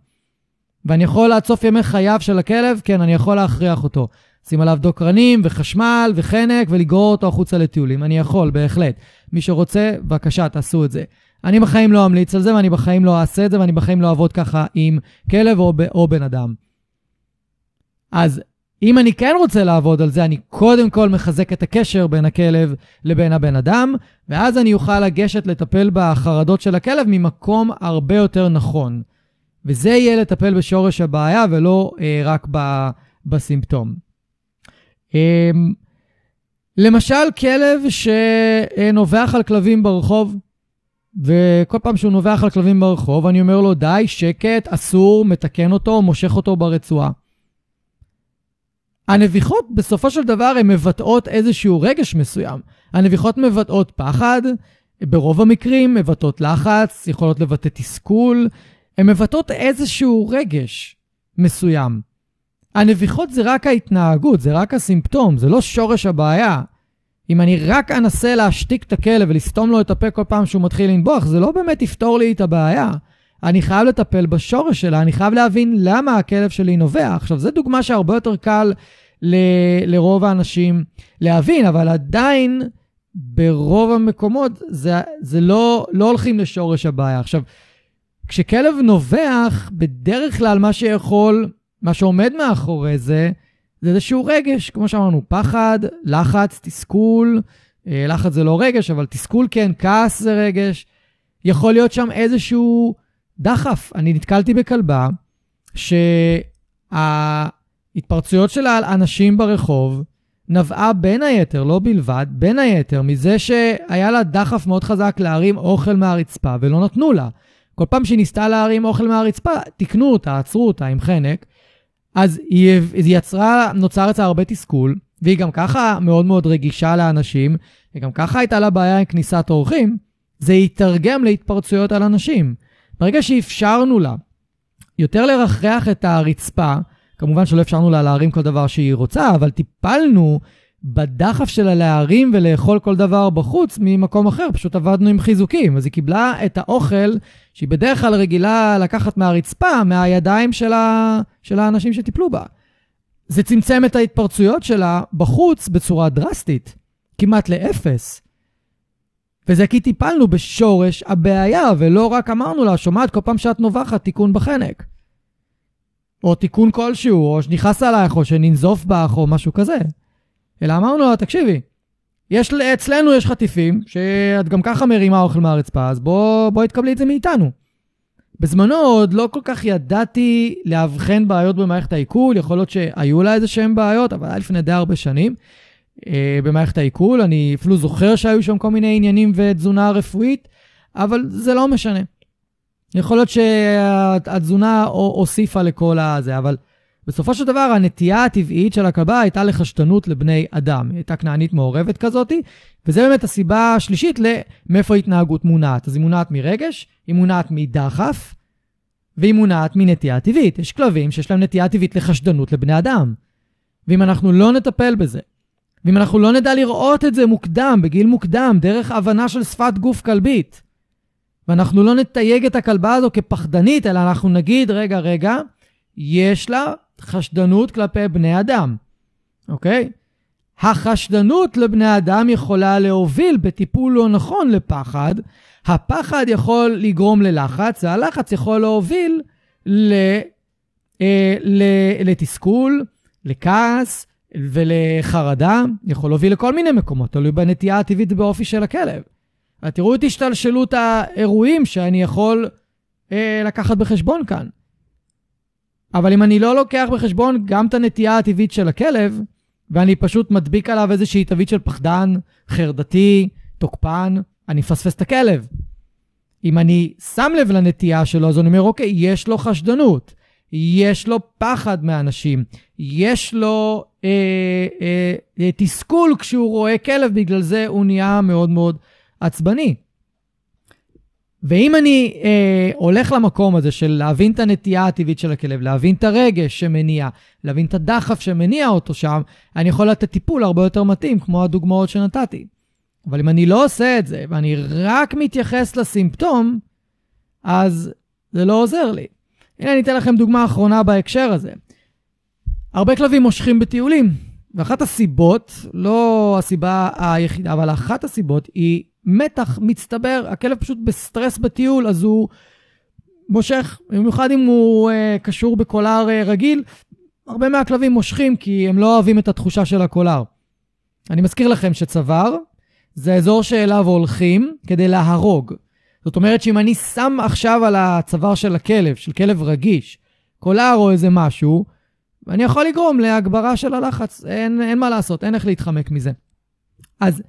ואני יכול לעצוף ימי חייו של הכלב, כן, אני יכול להכריח אותו. שים עליו דוקרנים וחשמל וחנק ולגרור אותו החוצה לטיולים. אני יכול, בהחלט. מי שרוצה, בבקשה, תעשו את זה. אני בחיים לא אמליץ על זה, ואני בחיים לא אעשה את זה, ואני בחיים לא אעבוד ככה עם כלב או, או בן אדם. אז אם אני כן רוצה לעבוד על זה, אני קודם כל מחזק את הקשר בין הכלב לבין הבן אדם, ואז אני אוכל לגשת לטפל בחרדות של הכלב ממקום הרבה יותר נכון. וזה יהיה לטפל בשורש הבעיה ולא אה, רק ב, בסימפטום. אה, למשל, כלב שנובח על כלבים ברחוב, וכל פעם שהוא נובח על כלבים ברחוב, אני אומר לו, די, שקט, אסור, מתקן אותו, מושך אותו ברצועה. הנביחות בסופו של דבר הן מבטאות איזשהו רגש מסוים. הנביחות מבטאות פחד, ברוב המקרים מבטאות לחץ, יכולות לבטא תסכול, הן מבטאות איזשהו רגש מסוים. הנביחות זה רק ההתנהגות, זה רק הסימפטום, זה לא שורש הבעיה. אם אני רק אנסה להשתיק את הכלב ולסתום לו את הפה כל פעם שהוא מתחיל לנבוח, זה לא באמת יפתור לי את הבעיה. אני חייב לטפל בשורש שלה, אני חייב להבין למה הכלב שלי נובח. עכשיו, זו דוגמה שהרבה יותר קל ל- לרוב האנשים להבין, אבל עדיין ברוב המקומות זה, זה לא, לא הולכים לשורש הבעיה. עכשיו, כשכלב נובח, בדרך כלל מה שיכול, מה שעומד מאחורי זה, זה איזשהו רגש, כמו שאמרנו, פחד, לחץ, תסכול. אה, לחץ זה לא רגש, אבל תסכול כן, כעס זה רגש. יכול להיות שם איזשהו דחף. אני נתקלתי בכלבה שההתפרצויות שלה על אנשים ברחוב נבעה בין היתר, לא בלבד, בין היתר, מזה שהיה לה דחף מאוד חזק להרים אוכל מהרצפה ולא נתנו לה. כל פעם שהיא ניסתה להרים אוכל מהרצפה, תיקנו אותה, עצרו אותה עם חנק. אז היא, היא יצרה, נוצר אצלה הרבה תסכול, והיא גם ככה מאוד מאוד רגישה לאנשים, וגם ככה הייתה לה בעיה עם כניסת אורחים, זה יתרגם להתפרצויות על אנשים. ברגע שאפשרנו לה יותר לרחרח את הרצפה, כמובן שלא אפשרנו לה להרים כל דבר שהיא רוצה, אבל טיפלנו בדחף שלה להרים ולאכול כל דבר בחוץ ממקום אחר, פשוט עבדנו עם חיזוקים. אז היא קיבלה את האוכל שהיא בדרך כלל רגילה לקחת מהרצפה, מהידיים של, ה... של האנשים שטיפלו בה. זה צמצם את ההתפרצויות שלה בחוץ בצורה דרסטית, כמעט לאפס. וזה כי טיפלנו בשורש הבעיה, ולא רק אמרנו לה, שומעת, כל פעם שאת נובחת, תיקון בחנק. או תיקון כלשהו, או שנכנס עלייך, או שננזוף בך, או משהו כזה. אלא אמרנו לה, תקשיבי, יש, אצלנו יש חטיפים, שאת גם ככה מרימה אוכל מהרצפה, אז בוא, בוא תקבלי את זה מאיתנו. בזמנו עוד לא כל כך ידעתי לאבחן בעיות במערכת העיכול, יכול להיות שהיו לה איזה שהן בעיות, אבל היה לפני די הרבה שנים. אה, במערכת העיכול. אני אפילו זוכר שהיו שם כל מיני עניינים ותזונה רפואית, אבל זה לא משנה. יכול להיות שהתזונה הוסיפה לכל הזה, אבל בסופו של דבר הנטייה הטבעית של הכלבה הייתה לחשדנות לבני אדם. היא הייתה כנענית מעורבת כזאת, וזה באמת הסיבה השלישית למאיפה התנהגות מונעת. אז היא מונעת מרגש, היא מונעת מדחף, והיא מונעת מנטייה טבעית. יש כלבים שיש להם נטייה טבעית לחשדנות לבני אדם. ואם אנחנו לא נטפל בזה, ואם אנחנו לא נדע לראות את זה מוקדם, בגיל מוקדם, דרך הבנה של שפת גוף כלבית, ואנחנו לא נתייג את הכלבה הזו כפחדנית, אלא אנחנו נגיד, רגע, רגע, יש לה חשדנות כלפי בני אדם, אוקיי? החשדנות לבני אדם יכולה להוביל בטיפול לא נכון לפחד. הפחד יכול לגרום ללחץ, והלחץ יכול להוביל ל, אה, ל, לתסכול, לכעס ולחרדה. יכול להוביל לכל מיני מקומות, תלוי בנטייה הטבעית באופי של הכלב. תראו את השתלשלות האירועים שאני יכול אה, לקחת בחשבון כאן. אבל אם אני לא לוקח בחשבון גם את הנטייה הטבעית של הכלב, ואני פשוט מדביק עליו איזושהי תווית של פחדן, חרדתי, תוקפן, אני מפספס את הכלב. אם אני שם לב לנטייה שלו, אז אני אומר, אוקיי, יש לו חשדנות, יש לו פחד מאנשים, יש לו אה, אה, אה, תסכול כשהוא רואה כלב, בגלל זה הוא נהיה מאוד מאוד עצבני. ואם אני אה, הולך למקום הזה של להבין את הנטייה הטבעית של הכלב, להבין את הרגש שמניע, להבין את הדחף שמניע אותו שם, אני יכול לתת טיפול הרבה יותר מתאים, כמו הדוגמאות שנתתי. אבל אם אני לא עושה את זה, ואני רק מתייחס לסימפטום, אז זה לא עוזר לי. הנה אני אתן לכם דוגמה אחרונה בהקשר הזה. הרבה כלבים מושכים בטיולים, ואחת הסיבות, לא הסיבה היחידה, אבל אחת הסיבות היא מתח מצטבר, הכלב פשוט בסטרס בטיול, אז הוא מושך, במיוחד אם הוא uh, קשור בקולר uh, רגיל, הרבה מהכלבים מושכים כי הם לא אוהבים את התחושה של הקולר. אני מזכיר לכם שצוואר זה האזור שאליו הולכים כדי להרוג. זאת אומרת שאם אני שם עכשיו על הצוואר של הכלב, של כלב רגיש, קולר או איזה משהו, אני יכול לגרום להגברה של הלחץ, אין, אין מה לעשות, אין איך להתחמק מזה. אז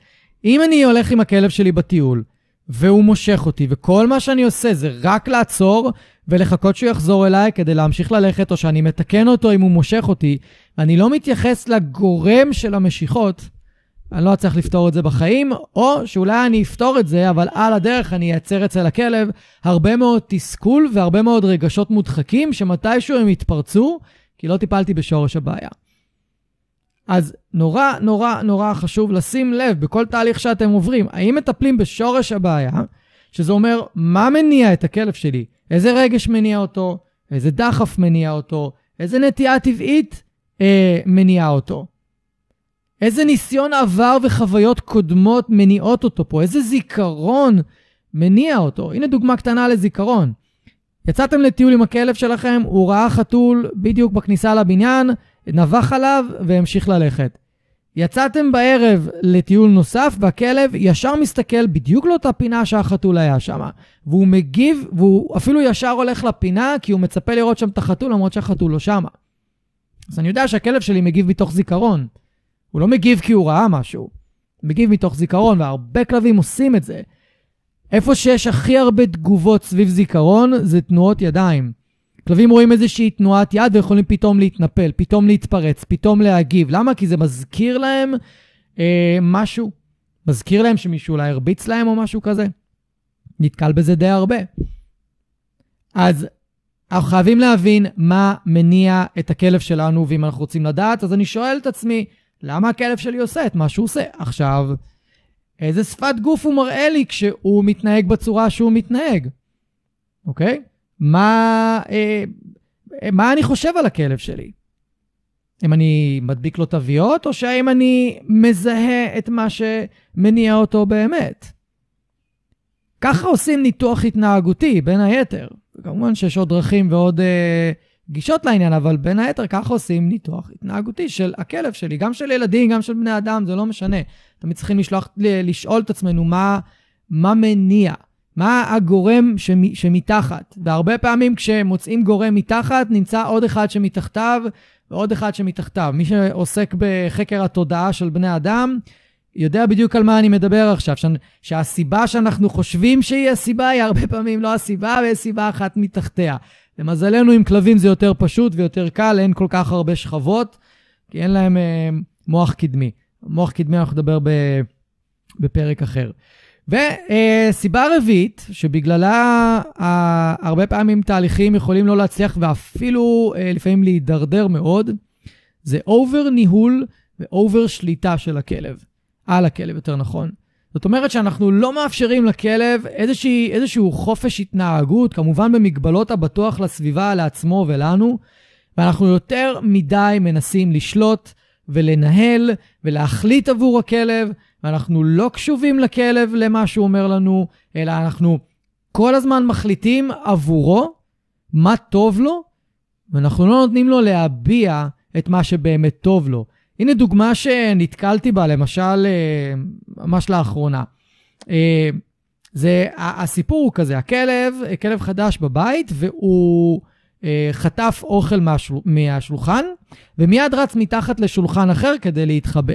אם אני הולך עם הכלב שלי בטיול, והוא מושך אותי, וכל מה שאני עושה זה רק לעצור ולחכות שהוא יחזור אליי כדי להמשיך ללכת, או שאני מתקן אותו אם הוא מושך אותי, ואני לא מתייחס לגורם של המשיכות, אני לא אצליח לפתור את זה בחיים, או שאולי אני אפתור את זה, אבל על הדרך אני אייצר אצל הכלב הרבה מאוד תסכול והרבה מאוד רגשות מודחקים, שמתישהו הם יתפרצו, כי לא טיפלתי בשורש הבעיה. אז נורא נורא נורא חשוב לשים לב בכל תהליך שאתם עוברים, האם מטפלים בשורש הבעיה, שזה אומר מה מניע את הכלב שלי, איזה רגש מניע אותו, איזה דחף מניע אותו, איזה נטייה טבעית אה, מניע אותו. איזה ניסיון עבר וחוויות קודמות מניעות אותו פה, איזה זיכרון מניע אותו. הנה דוגמה קטנה לזיכרון. יצאתם לטיול עם הכלב שלכם, הוא ראה חתול בדיוק בכניסה לבניין, נבח עליו והמשיך ללכת. יצאתם בערב לטיול נוסף, והכלב ישר מסתכל בדיוק לאותה פינה שהחתול היה שם. והוא מגיב, והוא אפילו ישר הולך לפינה, כי הוא מצפה לראות שם את החתול, למרות שהחתול לא שם. אז אני יודע שהכלב שלי מגיב מתוך זיכרון. הוא לא מגיב כי הוא ראה משהו, הוא מגיב מתוך זיכרון, והרבה כלבים עושים את זה. איפה שיש הכי הרבה תגובות סביב זיכרון, זה תנועות ידיים. כלבים רואים איזושהי תנועת יד ויכולים פתאום להתנפל, פתאום להתפרץ, פתאום להגיב. למה? כי זה מזכיר להם אה, משהו. מזכיר להם שמישהו אולי הרביץ להם או משהו כזה. נתקל בזה די הרבה. אז אנחנו חייבים להבין מה מניע את הכלב שלנו, ואם אנחנו רוצים לדעת, אז אני שואל את עצמי, למה הכלב שלי עושה את מה שהוא עושה? עכשיו, איזה שפת גוף הוא מראה לי כשהוא מתנהג בצורה שהוא מתנהג, אוקיי? מה, אה, מה אני חושב על הכלב שלי? אם אני מדביק לו תוויות, או שהאם אני מזהה את מה שמניע אותו באמת? ככה עושים ניתוח התנהגותי, בין היתר. כמובן שיש עוד דרכים ועוד אה, גישות לעניין, אבל בין היתר ככה עושים ניתוח התנהגותי של הכלב שלי, גם של ילדים, גם של בני אדם, זה לא משנה. תמיד צריכים לשלוח, לשאול את עצמנו מה, מה מניע, מה הגורם שמ, שמתחת. והרבה פעמים כשמוצאים גורם מתחת, נמצא עוד אחד שמתחתיו ועוד אחד שמתחתיו. מי שעוסק בחקר התודעה של בני אדם, יודע בדיוק על מה אני מדבר עכשיו, ש... שהסיבה שאנחנו חושבים שהיא הסיבה, היא הרבה פעמים לא הסיבה, ויש סיבה אחת מתחתיה. למזלנו עם כלבים זה יותר פשוט ויותר קל, אין כל כך הרבה שכבות, כי אין להם אה, מוח קדמי. מוח קדמי אנחנו נדבר בפרק אחר. וסיבה אה, רביעית, שבגללה אה, הרבה פעמים תהליכים יכולים לא להצליח ואפילו אה, לפעמים להידרדר מאוד, זה over ניהול ו over שליטה של הכלב. על הכלב, יותר נכון. זאת אומרת שאנחנו לא מאפשרים לכלב איזושהי, איזשהו חופש התנהגות, כמובן במגבלות הבטוח לסביבה, לעצמו ולנו, ואנחנו יותר מדי מנסים לשלוט ולנהל ולהחליט עבור הכלב, ואנחנו לא קשובים לכלב למה שהוא אומר לנו, אלא אנחנו כל הזמן מחליטים עבורו מה טוב לו, ואנחנו לא נותנים לו להביע את מה שבאמת טוב לו. הנה דוגמה שנתקלתי בה, למשל, אה, ממש לאחרונה. אה, זה, הסיפור הוא כזה, הכלב, כלב חדש בבית, והוא חטף אוכל מהשול, מהשולחן, ומיד רץ מתחת לשולחן אחר כדי להתחבא.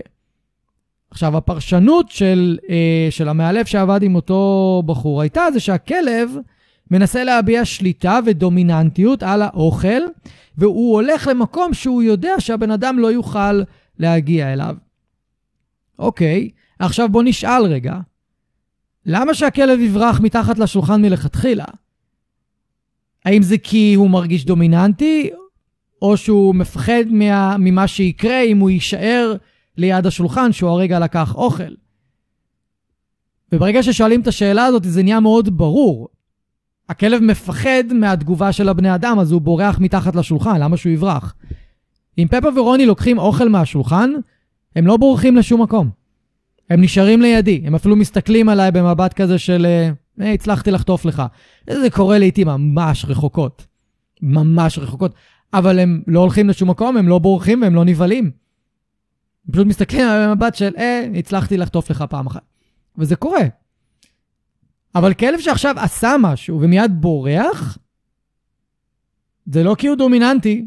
עכשיו, הפרשנות של, של המאלף שעבד עם אותו בחור הייתה זה שהכלב מנסה להביע שליטה ודומיננטיות על האוכל, והוא הולך למקום שהוא יודע שהבן אדם לא יוכל להגיע אליו. אוקיי, עכשיו בוא נשאל רגע, למה שהכלב יברח מתחת לשולחן מלכתחילה? האם זה כי הוא מרגיש דומיננטי, או שהוא מפחד מה, ממה שיקרה אם הוא יישאר ליד השולחן שהוא הרגע לקח אוכל? וברגע ששואלים את השאלה הזאת, זה נהיה מאוד ברור. הכלב מפחד מהתגובה של הבני אדם, אז הוא בורח מתחת לשולחן, למה שהוא יברח? אם פפה ורוני לוקחים אוכל מהשולחן, הם לא בורחים לשום מקום. הם נשארים לידי, הם אפילו מסתכלים עליי במבט כזה של, אה, הצלחתי לחטוף לך. זה קורה לעיתים ממש רחוקות. ממש רחוקות. אבל הם לא הולכים לשום מקום, הם לא בורחים והם לא נבהלים. הם פשוט מסתכלים עליי במבט של, אה, הצלחתי לחטוף לך פעם אחת. וזה קורה. אבל כלב שעכשיו עשה משהו ומיד בורח, זה לא כי הוא דומיננטי,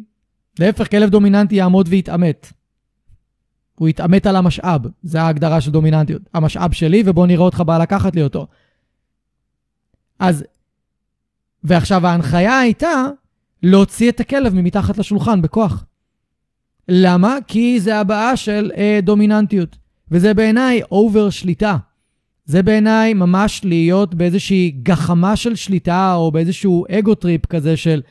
להפך, כלב דומיננטי יעמוד ויתעמת. הוא יתעמת על המשאב, זה ההגדרה של דומיננטיות. המשאב שלי, ובוא נראה אותך בא לקחת לי אותו. אז, ועכשיו ההנחיה הייתה להוציא את הכלב ממתחת לשולחן בכוח. למה? כי זה הבעה של אה, דומיננטיות. וזה בעיניי over שליטה. זה בעיניי ממש להיות באיזושהי גחמה של שליטה, או באיזשהו ego trip כזה של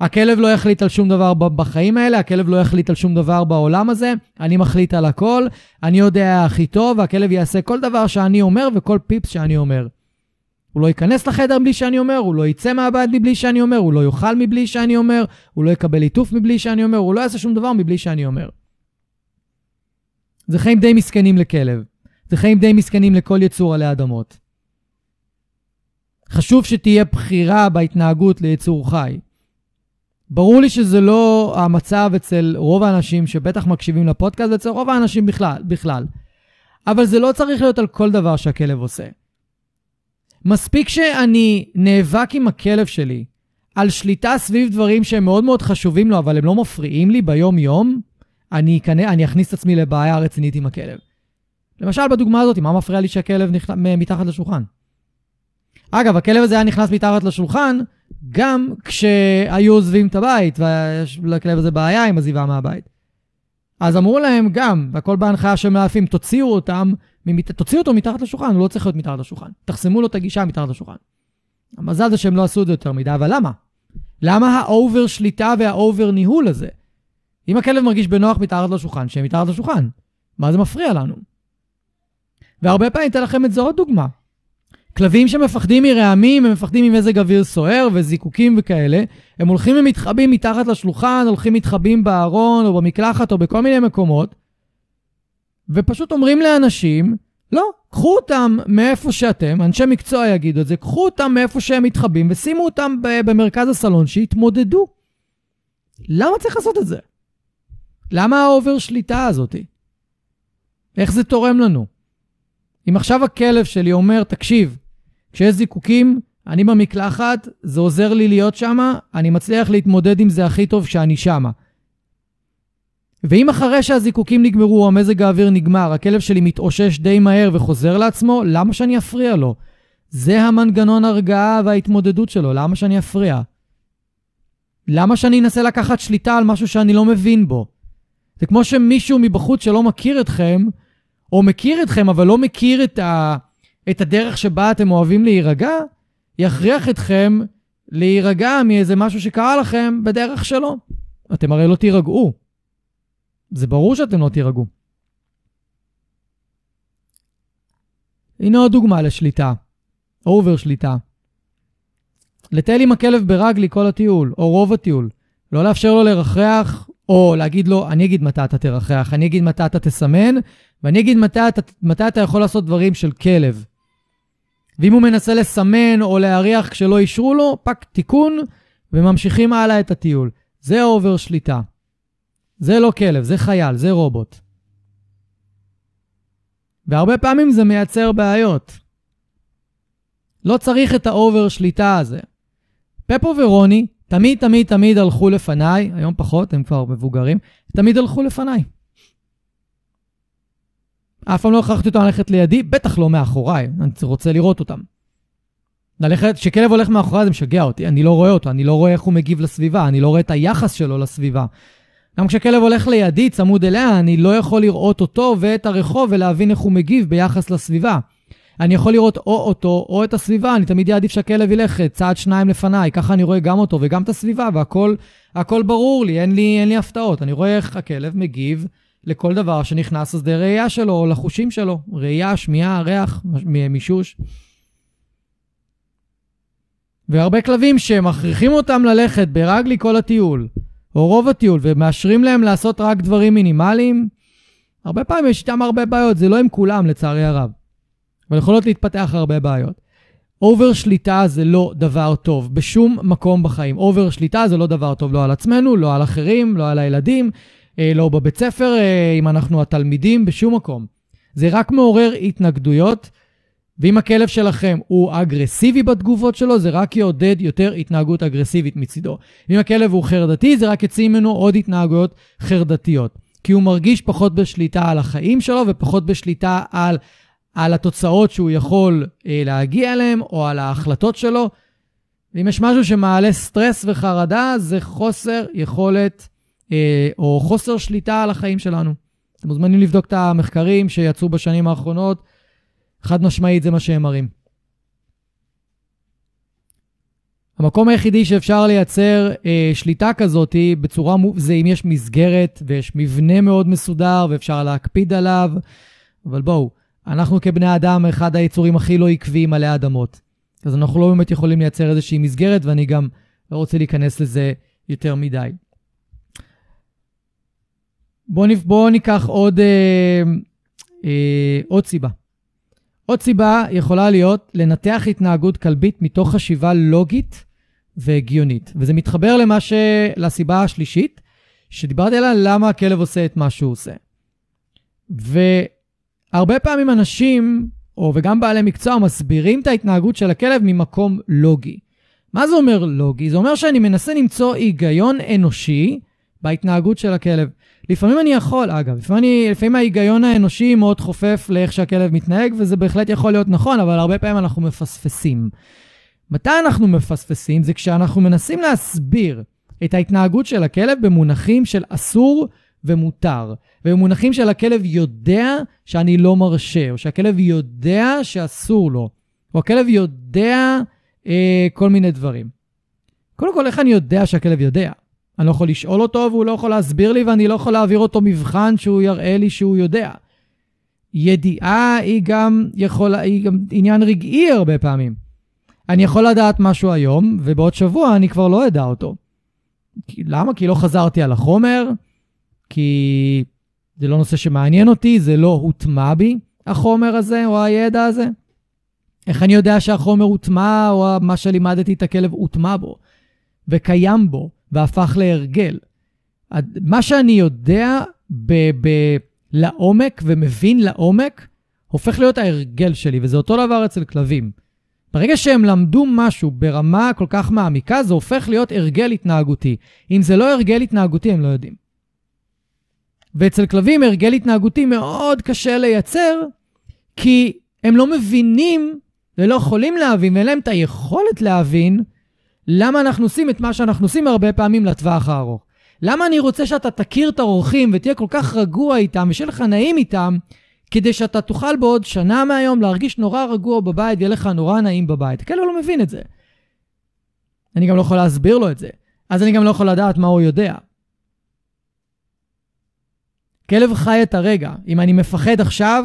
הכלב לא יחליט על שום דבר בחיים האלה, הכלב לא יחליט על שום דבר בעולם הזה, אני מחליט על הכל, אני יודע הכי טוב, והכלב יעשה כל דבר שאני אומר וכל פיפס שאני אומר. הוא לא ייכנס לחדר בלי שאני אומר, הוא לא יצא מהבית מבלי שאני אומר, הוא לא יאכל מבלי שאני אומר, הוא לא יקבל ליטוף מבלי שאני אומר, הוא לא יעשה שום דבר מבלי שאני אומר. זה חיים די מסכנים לכלב. זה חיים די מסכנים לכל יצור עלי אדמות. חשוב שתהיה בחירה בהתנהגות ליצור חי. ברור לי שזה לא המצב אצל רוב האנשים שבטח מקשיבים לפודקאסט, ואצל רוב האנשים בכלל, בכלל. אבל זה לא צריך להיות על כל דבר שהכלב עושה. מספיק שאני נאבק עם הכלב שלי על שליטה סביב דברים שהם מאוד מאוד חשובים לו, אבל הם לא מפריעים לי ביום-יום, אני, אכנע, אני אכניס את עצמי לבעיה רצינית עם הכלב. למשל, בדוגמה הזאת, מה מפריע לי שהכלב נכנס מתחת לשולחן? אגב, הכלב הזה היה נכנס מתחת לשולחן גם כשהיו עוזבים את הבית, ויש לכלב הזה בעיה עם עזיבה מהבית. אז אמרו להם גם, והכל בהנחיה של מאלפים, תוציאו אותם. תוציאו אותו מתחת לשולחן, הוא לא צריך להיות מתחת לשולחן. תחסמו לו את הגישה מתחת לשולחן. המזל זה שהם לא עשו את זה יותר מדי, אבל למה? למה ה over שליטה וה over ניהול הזה? אם הכלב מרגיש בנוח מתחת לשולחן, שהם מתחת לשולחן. מה זה מפריע לנו? והרבה פעמים אתן לכם את זה עוד דוגמה. כלבים שמפחדים מרעמים, הם מפחדים ממזג אוויר סוער וזיקוקים וכאלה, הם הולכים ומתחבאים מתחת לשולחן, הולכים מתחבאים בארון או במקלחת או בכל מיני מקומות, ופשוט אומרים לאנשים, לא, קחו אותם מאיפה שאתם, אנשי מקצוע יגידו את זה, קחו אותם מאיפה שהם מתחבאים ושימו אותם במרכז הסלון, שיתמודדו. למה צריך לעשות את זה? למה ה over שליטה הזאתי? איך זה תורם לנו? אם עכשיו הכלב שלי אומר, תקשיב, כשיש זיקוקים, אני במקלחת, זה עוזר לי להיות שם, אני מצליח להתמודד עם זה הכי טוב כשאני שם. ואם אחרי שהזיקוקים נגמרו, המזג האוויר נגמר, הכלב שלי מתאושש די מהר וחוזר לעצמו, למה שאני אפריע לו? זה המנגנון הרגעה וההתמודדות שלו, למה שאני אפריע? למה שאני אנסה לקחת שליטה על משהו שאני לא מבין בו? זה כמו שמישהו מבחוץ שלא מכיר אתכם, או מכיר אתכם, אבל לא מכיר את, ה, את הדרך שבה אתם אוהבים להירגע, יכריח אתכם להירגע מאיזה משהו שקרה לכם בדרך שלו. אתם הרי לא תירגעו. זה ברור שאתם לא תירגעו. הנה עוד דוגמה לשליטה. over שליטה. לטייל עם הכלב ברגלי כל הטיול, או רוב הטיול. לא לאפשר לו לרחרח או להגיד לו, אני אגיד מתי אתה תרחרח, אני אגיד מתי אתה תסמן, ואני אגיד מתי אתה, מתי אתה יכול לעשות דברים של כלב. ואם הוא מנסה לסמן או להריח כשלא אישרו לו, פק, תיקון, וממשיכים הלאה את הטיול. זה over שליטה. זה לא כלב, זה חייל, זה רובוט. והרבה פעמים זה מייצר בעיות. לא צריך את ה over שליטה הזה. פפו ורוני תמיד תמיד תמיד הלכו לפניי, היום פחות, הם כבר מבוגרים, תמיד הלכו לפניי. אף פעם לא הכרחתי אותם ללכת לידי, בטח לא מאחוריי, אני רוצה לראות אותם. ללכת, כשכלב הולך מאחוריי זה משגע אותי, אני לא רואה אותו, אני לא רואה איך הוא מגיב לסביבה, אני לא רואה את היחס שלו לסביבה. גם כשכלב הולך לידי, צמוד אליה, אני לא יכול לראות אותו ואת הרחוב ולהבין איך הוא מגיב ביחס לסביבה. אני יכול לראות או אותו או את הסביבה, אני תמיד אעדיף שהכלב ילך צעד שניים לפניי, ככה אני רואה גם אותו וגם את הסביבה, והכל ברור לי, אין לי, אין לי הפתעות. אני רואה איך הכלב מגיב לכל דבר שנכנס לשדה ראייה שלו או לחושים שלו, ראייה, שמיעה, ריח, מישוש. והרבה כלבים שמכריחים אותם ללכת ברגלי כל הטיול, או רוב הטיול, ומאשרים להם לעשות רק דברים מינימליים, הרבה פעמים יש איתם הרבה בעיות, זה לא עם כולם לצערי הרב. אבל יכולות להתפתח הרבה בעיות. over שליטה זה לא דבר טוב בשום מקום בחיים. over שליטה זה לא דבר טוב לא על עצמנו, לא על אחרים, לא על הילדים, אה, לא בבית ספר, אה, אם אנחנו התלמידים, בשום מקום. זה רק מעורר התנגדויות, ואם הכלב שלכם הוא אגרסיבי בתגובות שלו, זה רק יעודד יותר התנהגות אגרסיבית מצידו. אם הכלב הוא חרדתי, זה רק יציא ממנו עוד התנהגויות חרדתיות. כי הוא מרגיש פחות בשליטה על החיים שלו ופחות בשליטה על על התוצאות שהוא יכול אה, להגיע אליהן או על ההחלטות שלו. ואם יש משהו שמעלה סטרס וחרדה, זה חוסר יכולת אה, או חוסר שליטה על החיים שלנו. אתם מוזמנים לבדוק את המחקרים שיצאו בשנים האחרונות, חד משמעית זה מה שהם מראים. המקום היחידי שאפשר לייצר אה, שליטה כזאת בצורה, זה אם יש מסגרת ויש מבנה מאוד מסודר ואפשר להקפיד עליו, אבל בואו, אנחנו כבני אדם אחד היצורים הכי לא עקביים עלי אדמות. אז אנחנו לא באמת יכולים לייצר איזושהי מסגרת, ואני גם לא רוצה להיכנס לזה יותר מדי. בואו בוא ניקח עוד, אה, אה, עוד סיבה. עוד סיבה יכולה להיות לנתח התנהגות כלבית מתוך חשיבה לוגית והגיונית. וזה מתחבר למה ש... לסיבה השלישית, שדיברתי עליה, למה הכלב עושה את מה שהוא עושה. ו... הרבה פעמים אנשים, או וגם בעלי מקצוע, מסבירים את ההתנהגות של הכלב ממקום לוגי. מה זה אומר לוגי? זה אומר שאני מנסה למצוא היגיון אנושי בהתנהגות של הכלב. לפעמים אני יכול, אגב, לפעמים, לפעמים ההיגיון האנושי מאוד חופף לאיך שהכלב מתנהג, וזה בהחלט יכול להיות נכון, אבל הרבה פעמים אנחנו מפספסים. מתי אנחנו מפספסים? זה כשאנחנו מנסים להסביר את ההתנהגות של הכלב במונחים של אסור ומותר. ובמונחים של הכלב יודע שאני לא מרשה, או שהכלב יודע שאסור לו, או הכלב יודע אה, כל מיני דברים. קודם כל, איך אני יודע שהכלב יודע? אני לא יכול לשאול אותו והוא לא יכול להסביר לי ואני לא יכול להעביר אותו מבחן שהוא יראה לי שהוא יודע. ידיעה היא גם, יכול, היא גם עניין רגעי הרבה פעמים. אני יכול לדעת משהו היום, ובעוד שבוע אני כבר לא אדע אותו. למה? כי לא חזרתי על החומר, כי זה לא נושא שמעניין אותי, זה לא הוטמע בי, החומר הזה או הידע הזה. איך אני יודע שהחומר הוטמע, או מה שלימדתי את הכלב הוטמע בו, וקיים בו, והפך להרגל? מה שאני יודע ב- ב- לעומק ומבין לעומק, הופך להיות ההרגל שלי, וזה אותו דבר אצל כלבים. ברגע שהם למדו משהו ברמה כל כך מעמיקה, זה הופך להיות הרגל התנהגותי. אם זה לא הרגל התנהגותי, הם לא יודעים. ואצל כלבים הרגל התנהגותי מאוד קשה לייצר, כי הם לא מבינים ולא יכולים להבין, ואין להם את היכולת להבין למה אנחנו עושים את מה שאנחנו עושים הרבה פעמים לטווח הארוך. למה אני רוצה שאתה תכיר את האורחים ותהיה כל כך רגוע איתם ושיהיה לך נעים איתם, כדי שאתה תוכל בעוד שנה מהיום להרגיש נורא רגוע בבית ויהיה לך נורא נעים בבית. הכלב לא מבין את זה. אני גם לא יכול להסביר לו את זה. אז אני גם לא יכול לדעת מה הוא יודע. כלב חי את הרגע. אם אני מפחד עכשיו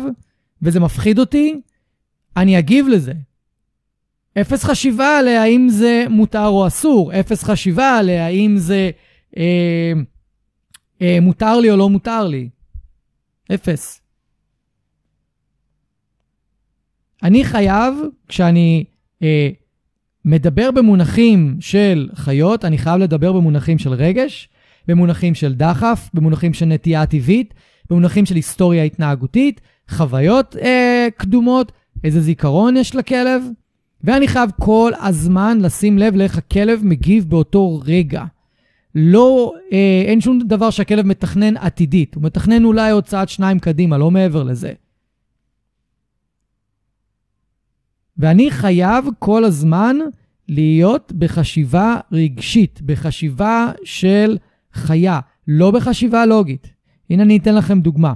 וזה מפחיד אותי, אני אגיב לזה. אפס חשיבה על האם זה מותר או אסור, אפס חשיבה על האם זה אה, אה, מותר לי או לא מותר לי. אפס. אני חייב, כשאני אה, מדבר במונחים של חיות, אני חייב לדבר במונחים של רגש, במונחים של דחף, במונחים של נטייה טבעית, במונחים של היסטוריה התנהגותית, חוויות אה, קדומות, איזה זיכרון יש לכלב, ואני חייב כל הזמן לשים לב לאיך הכלב מגיב באותו רגע. לא, אה, אין שום דבר שהכלב מתכנן עתידית, הוא מתכנן אולי עוד צעד שניים קדימה, לא מעבר לזה. ואני חייב כל הזמן להיות בחשיבה רגשית, בחשיבה של חיה, לא בחשיבה לוגית. הנה אני אתן לכם דוגמה.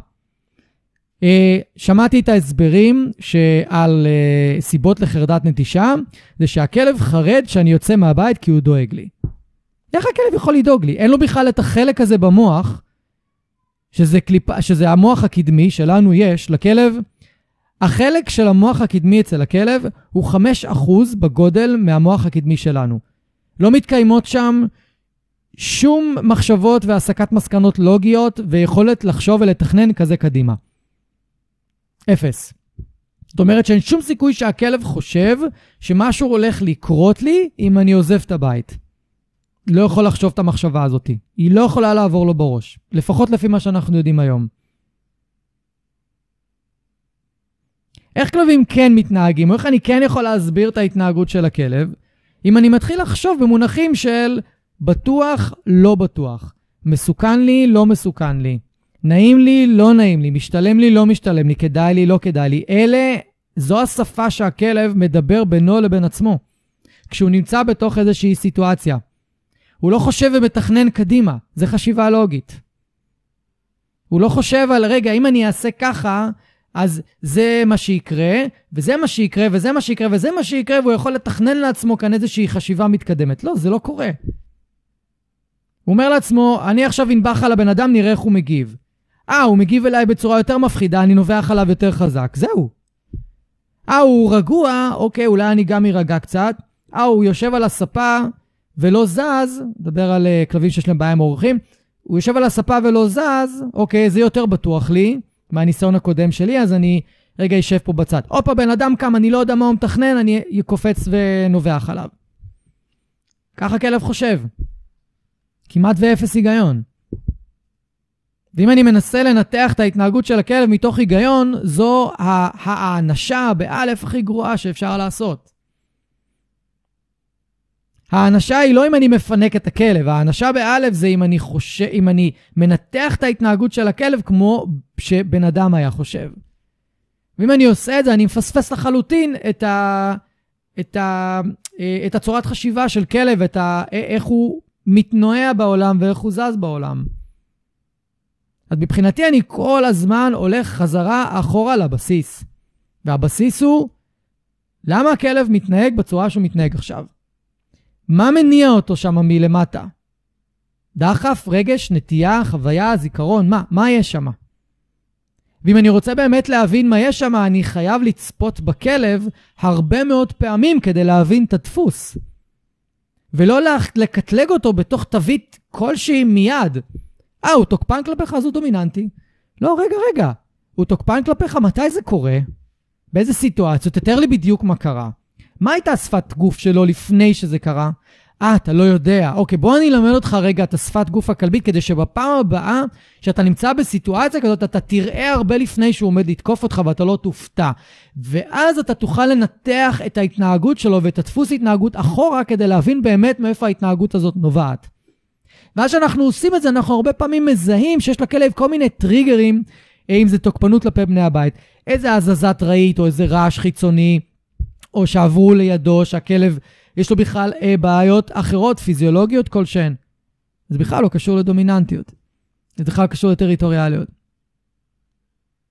Uh, שמעתי את ההסברים שעל uh, סיבות לחרדת נטישה, זה שהכלב חרד שאני יוצא מהבית כי הוא דואג לי. איך הכלב יכול לדאוג לי? אין לו בכלל את החלק הזה במוח, שזה, קליפ... שזה המוח הקדמי שלנו יש, לכלב החלק של המוח הקדמי אצל הכלב הוא 5% בגודל מהמוח הקדמי שלנו. לא מתקיימות שם שום מחשבות והסקת מסקנות לוגיות ויכולת לחשוב ולתכנן כזה קדימה. אפס. זאת אומרת שאין שום סיכוי שהכלב חושב שמשהו הולך לקרות לי אם אני עוזב את הבית. לא יכול לחשוב את המחשבה הזאת. היא לא יכולה לעבור לו בראש, לפחות לפי מה שאנחנו יודעים היום. איך כלבים כן מתנהגים, או איך אני כן יכול להסביר את ההתנהגות של הכלב, אם אני מתחיל לחשוב במונחים של בטוח, לא בטוח, מסוכן לי, לא מסוכן לי, נעים לי, לא נעים לי, משתלם לי, לא משתלם לי, כדאי לי, לא כדאי לי. אלה, זו השפה שהכלב מדבר בינו לבין עצמו, כשהוא נמצא בתוך איזושהי סיטואציה. הוא לא חושב ומתכנן קדימה, זה חשיבה לוגית. הוא לא חושב על, רגע, אם אני אעשה ככה, אז זה מה שיקרה, וזה מה שיקרה, וזה מה שיקרה, וזה מה שיקרה, והוא יכול לתכנן לעצמו כאן איזושהי חשיבה מתקדמת. לא, זה לא קורה. הוא אומר לעצמו, אני עכשיו אנבח על הבן אדם, נראה איך הוא מגיב. אה, הוא מגיב אליי בצורה יותר מפחידה, אני נובח עליו יותר חזק. זהו. אה, הוא רגוע, אוקיי, אולי אני גם אירגע קצת. אה, הוא יושב על הספה ולא זז, נדבר על uh, כלבים שיש להם בעיה עם אורחים, הוא יושב על הספה ולא זז, אוקיי, זה יותר בטוח לי. מהניסיון הקודם שלי, אז אני רגע אשב פה בצד. הופה, בן אדם קם, אני לא יודע מה הוא מתכנן, אני קופץ ונובח עליו. ככה כלב חושב. כמעט ואפס היגיון. ואם אני מנסה לנתח את ההתנהגות של הכלב מתוך היגיון, זו האנשה באלף הכי גרועה שאפשר לעשות. האנשה היא לא אם אני מפנק את הכלב, האנשה באלף זה אם אני חושב, אם אני מנתח את ההתנהגות של הכלב כמו שבן אדם היה חושב. ואם אני עושה את זה, אני מפספס לחלוטין את, ה, את, ה, אה, את הצורת חשיבה של כלב, את ה, איך הוא מתנועע בעולם ואיך הוא זז בעולם. אז מבחינתי אני כל הזמן הולך חזרה אחורה לבסיס. והבסיס הוא, למה הכלב מתנהג בצורה שהוא מתנהג עכשיו? מה מניע אותו שם מלמטה? דחף, רגש, נטייה, חוויה, זיכרון, מה? מה יש שם? ואם אני רוצה באמת להבין מה יש שם, אני חייב לצפות בכלב הרבה מאוד פעמים כדי להבין את הדפוס. ולא לקטלג אותו בתוך תווית כלשהי מיד. אה, הוא תוקפן כלפיך אז הוא דומיננטי. לא, רגע, רגע. הוא תוקפן כלפיך, מתי זה קורה? באיזה סיטואציות? תתאר לי בדיוק מה קרה. מה הייתה השפת גוף שלו לפני שזה קרה? אה, אתה לא יודע. אוקיי, בוא אני אלמד אותך רגע את השפת גוף הכלבית, כדי שבפעם הבאה שאתה נמצא בסיטואציה כזאת, אתה תראה הרבה לפני שהוא עומד לתקוף אותך ואתה לא תופתע. ואז אתה תוכל לנתח את ההתנהגות שלו ואת הדפוס התנהגות אחורה, כדי להבין באמת מאיפה ההתנהגות הזאת נובעת. ואז כשאנחנו עושים את זה, אנחנו הרבה פעמים מזהים שיש לכלב כל מיני טריגרים, אם זה תוקפנות כלפי בני הבית. איזה הזזת רהיט או איזה רעש חיצוני. או שעברו לידו, שהכלב, יש לו בכלל אה, בעיות אחרות, פיזיולוגיות כלשהן. זה בכלל לא קשור לדומיננטיות. זה בכלל קשור לטריטוריאליות.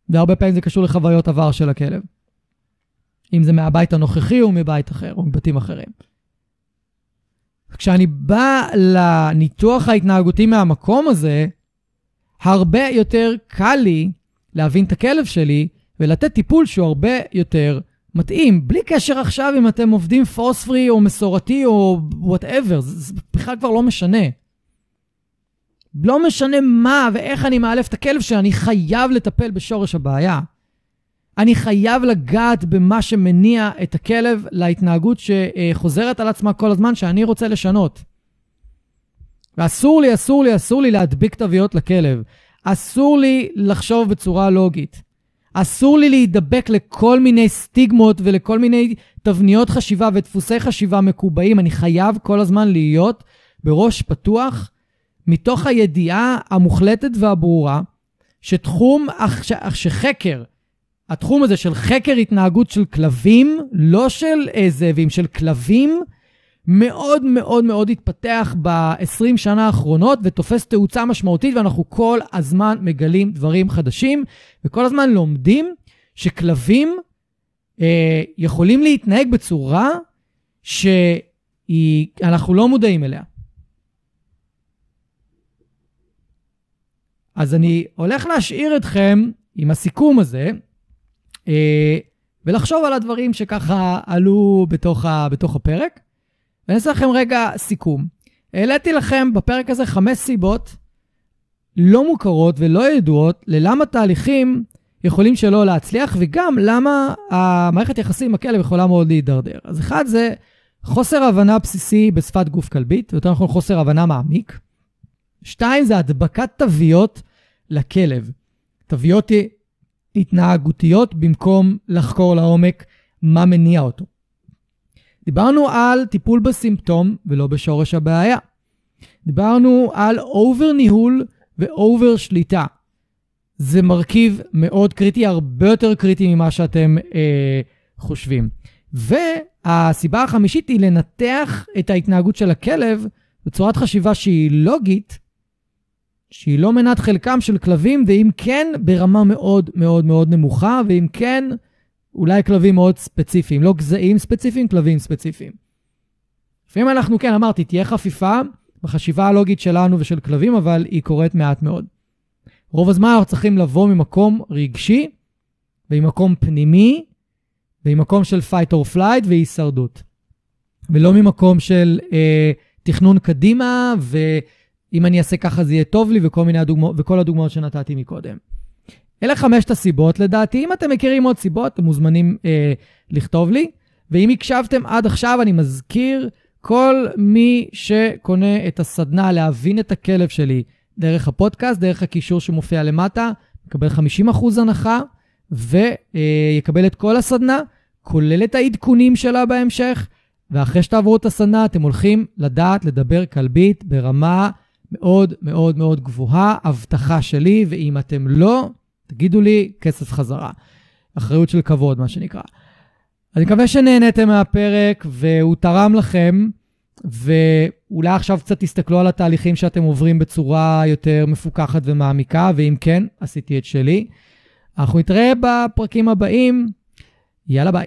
והרבה פעמים זה קשור לחוויות עבר של הכלב. אם זה מהבית הנוכחי או מבית אחר, או מבתים אחרים. כשאני בא לניתוח ההתנהגותי מהמקום הזה, הרבה יותר קל לי להבין את הכלב שלי ולתת טיפול שהוא הרבה יותר מתאים, בלי קשר עכשיו אם אתם עובדים פוספרי או מסורתי או וואטאבר, זה בכלל כבר לא משנה. לא משנה מה ואיך אני מאלף את הכלב שלי, אני חייב לטפל בשורש הבעיה. אני חייב לגעת במה שמניע את הכלב להתנהגות שחוזרת על עצמה כל הזמן, שאני רוצה לשנות. ואסור לי, אסור לי, אסור לי להדביק תוויות לכלב. אסור לי לחשוב בצורה לוגית. אסור לי להידבק לכל מיני סטיגמות ולכל מיני תבניות חשיבה ודפוסי חשיבה מקובעים. אני חייב כל הזמן להיות בראש פתוח, מתוך הידיעה המוחלטת והברורה, שתחום, שחקר, התחום הזה של חקר התנהגות של כלבים, לא של זאבים, של כלבים, מאוד מאוד מאוד התפתח ב-20 שנה האחרונות ותופס תאוצה משמעותית, ואנחנו כל הזמן מגלים דברים חדשים, וכל הזמן לומדים שכלבים אה, יכולים להתנהג בצורה שאנחנו לא מודעים אליה. אז אני הולך להשאיר אתכם עם הסיכום הזה, אה, ולחשוב על הדברים שככה עלו בתוך, ה, בתוך הפרק. ואני אעשה לכם רגע סיכום. העליתי לכם בפרק הזה חמש סיבות לא מוכרות ולא ידועות ללמה תהליכים יכולים שלא להצליח, וגם למה המערכת יחסים עם הכלב יכולה מאוד להידרדר. אז אחד זה חוסר הבנה בסיסי בשפת גוף כלבית, יותר נכון חוסר הבנה מעמיק. שתיים זה הדבקת תוויות לכלב. תוויות התנהגותיות במקום לחקור לעומק מה מניע אותו. דיברנו על טיפול בסימפטום ולא בשורש הבעיה. דיברנו על over ניהול ו over שליטה. זה מרכיב מאוד קריטי, הרבה יותר קריטי ממה שאתם אה, חושבים. והסיבה החמישית היא לנתח את ההתנהגות של הכלב בצורת חשיבה שהיא לוגית, שהיא לא מנת חלקם של כלבים, ואם כן, ברמה מאוד מאוד מאוד נמוכה, ואם כן, אולי כלבים מאוד ספציפיים, לא גזעים ספציפיים, כלבים ספציפיים. לפעמים אנחנו, כן, אמרתי, תהיה חפיפה בחשיבה הלוגית שלנו ושל כלבים, אבל היא קורית מעט מאוד. רוב הזמן אנחנו צריכים לבוא ממקום רגשי, ממקום פנימי, ממקום של fight or flight והישרדות. ולא ממקום של אה, תכנון קדימה, ואם אני אעשה ככה זה יהיה טוב לי, וכל, הדוגמא, וכל הדוגמאות שנתתי מקודם. אלה חמשת הסיבות לדעתי. אם אתם מכירים עוד סיבות, אתם מוזמנים אה, לכתוב לי. ואם הקשבתם עד עכשיו, אני מזכיר, כל מי שקונה את הסדנה להבין את הכלב שלי דרך הפודקאסט, דרך הקישור שמופיע למטה, מקבל 50% הנחה, ויקבל את כל הסדנה, כולל את העדכונים שלה בהמשך, ואחרי שתעברו את הסדנה, אתם הולכים לדעת לדבר כלבית ברמה מאוד מאוד מאוד גבוהה, הבטחה שלי, ואם אתם לא, תגידו לי, כסף חזרה. אחריות של כבוד, מה שנקרא. אני מקווה שנהניתם מהפרק והוא תרם לכם, ואולי עכשיו קצת תסתכלו על התהליכים שאתם עוברים בצורה יותר מפוקחת ומעמיקה, ואם כן, עשיתי את שלי. אנחנו נתראה בפרקים הבאים. יאללה ביי.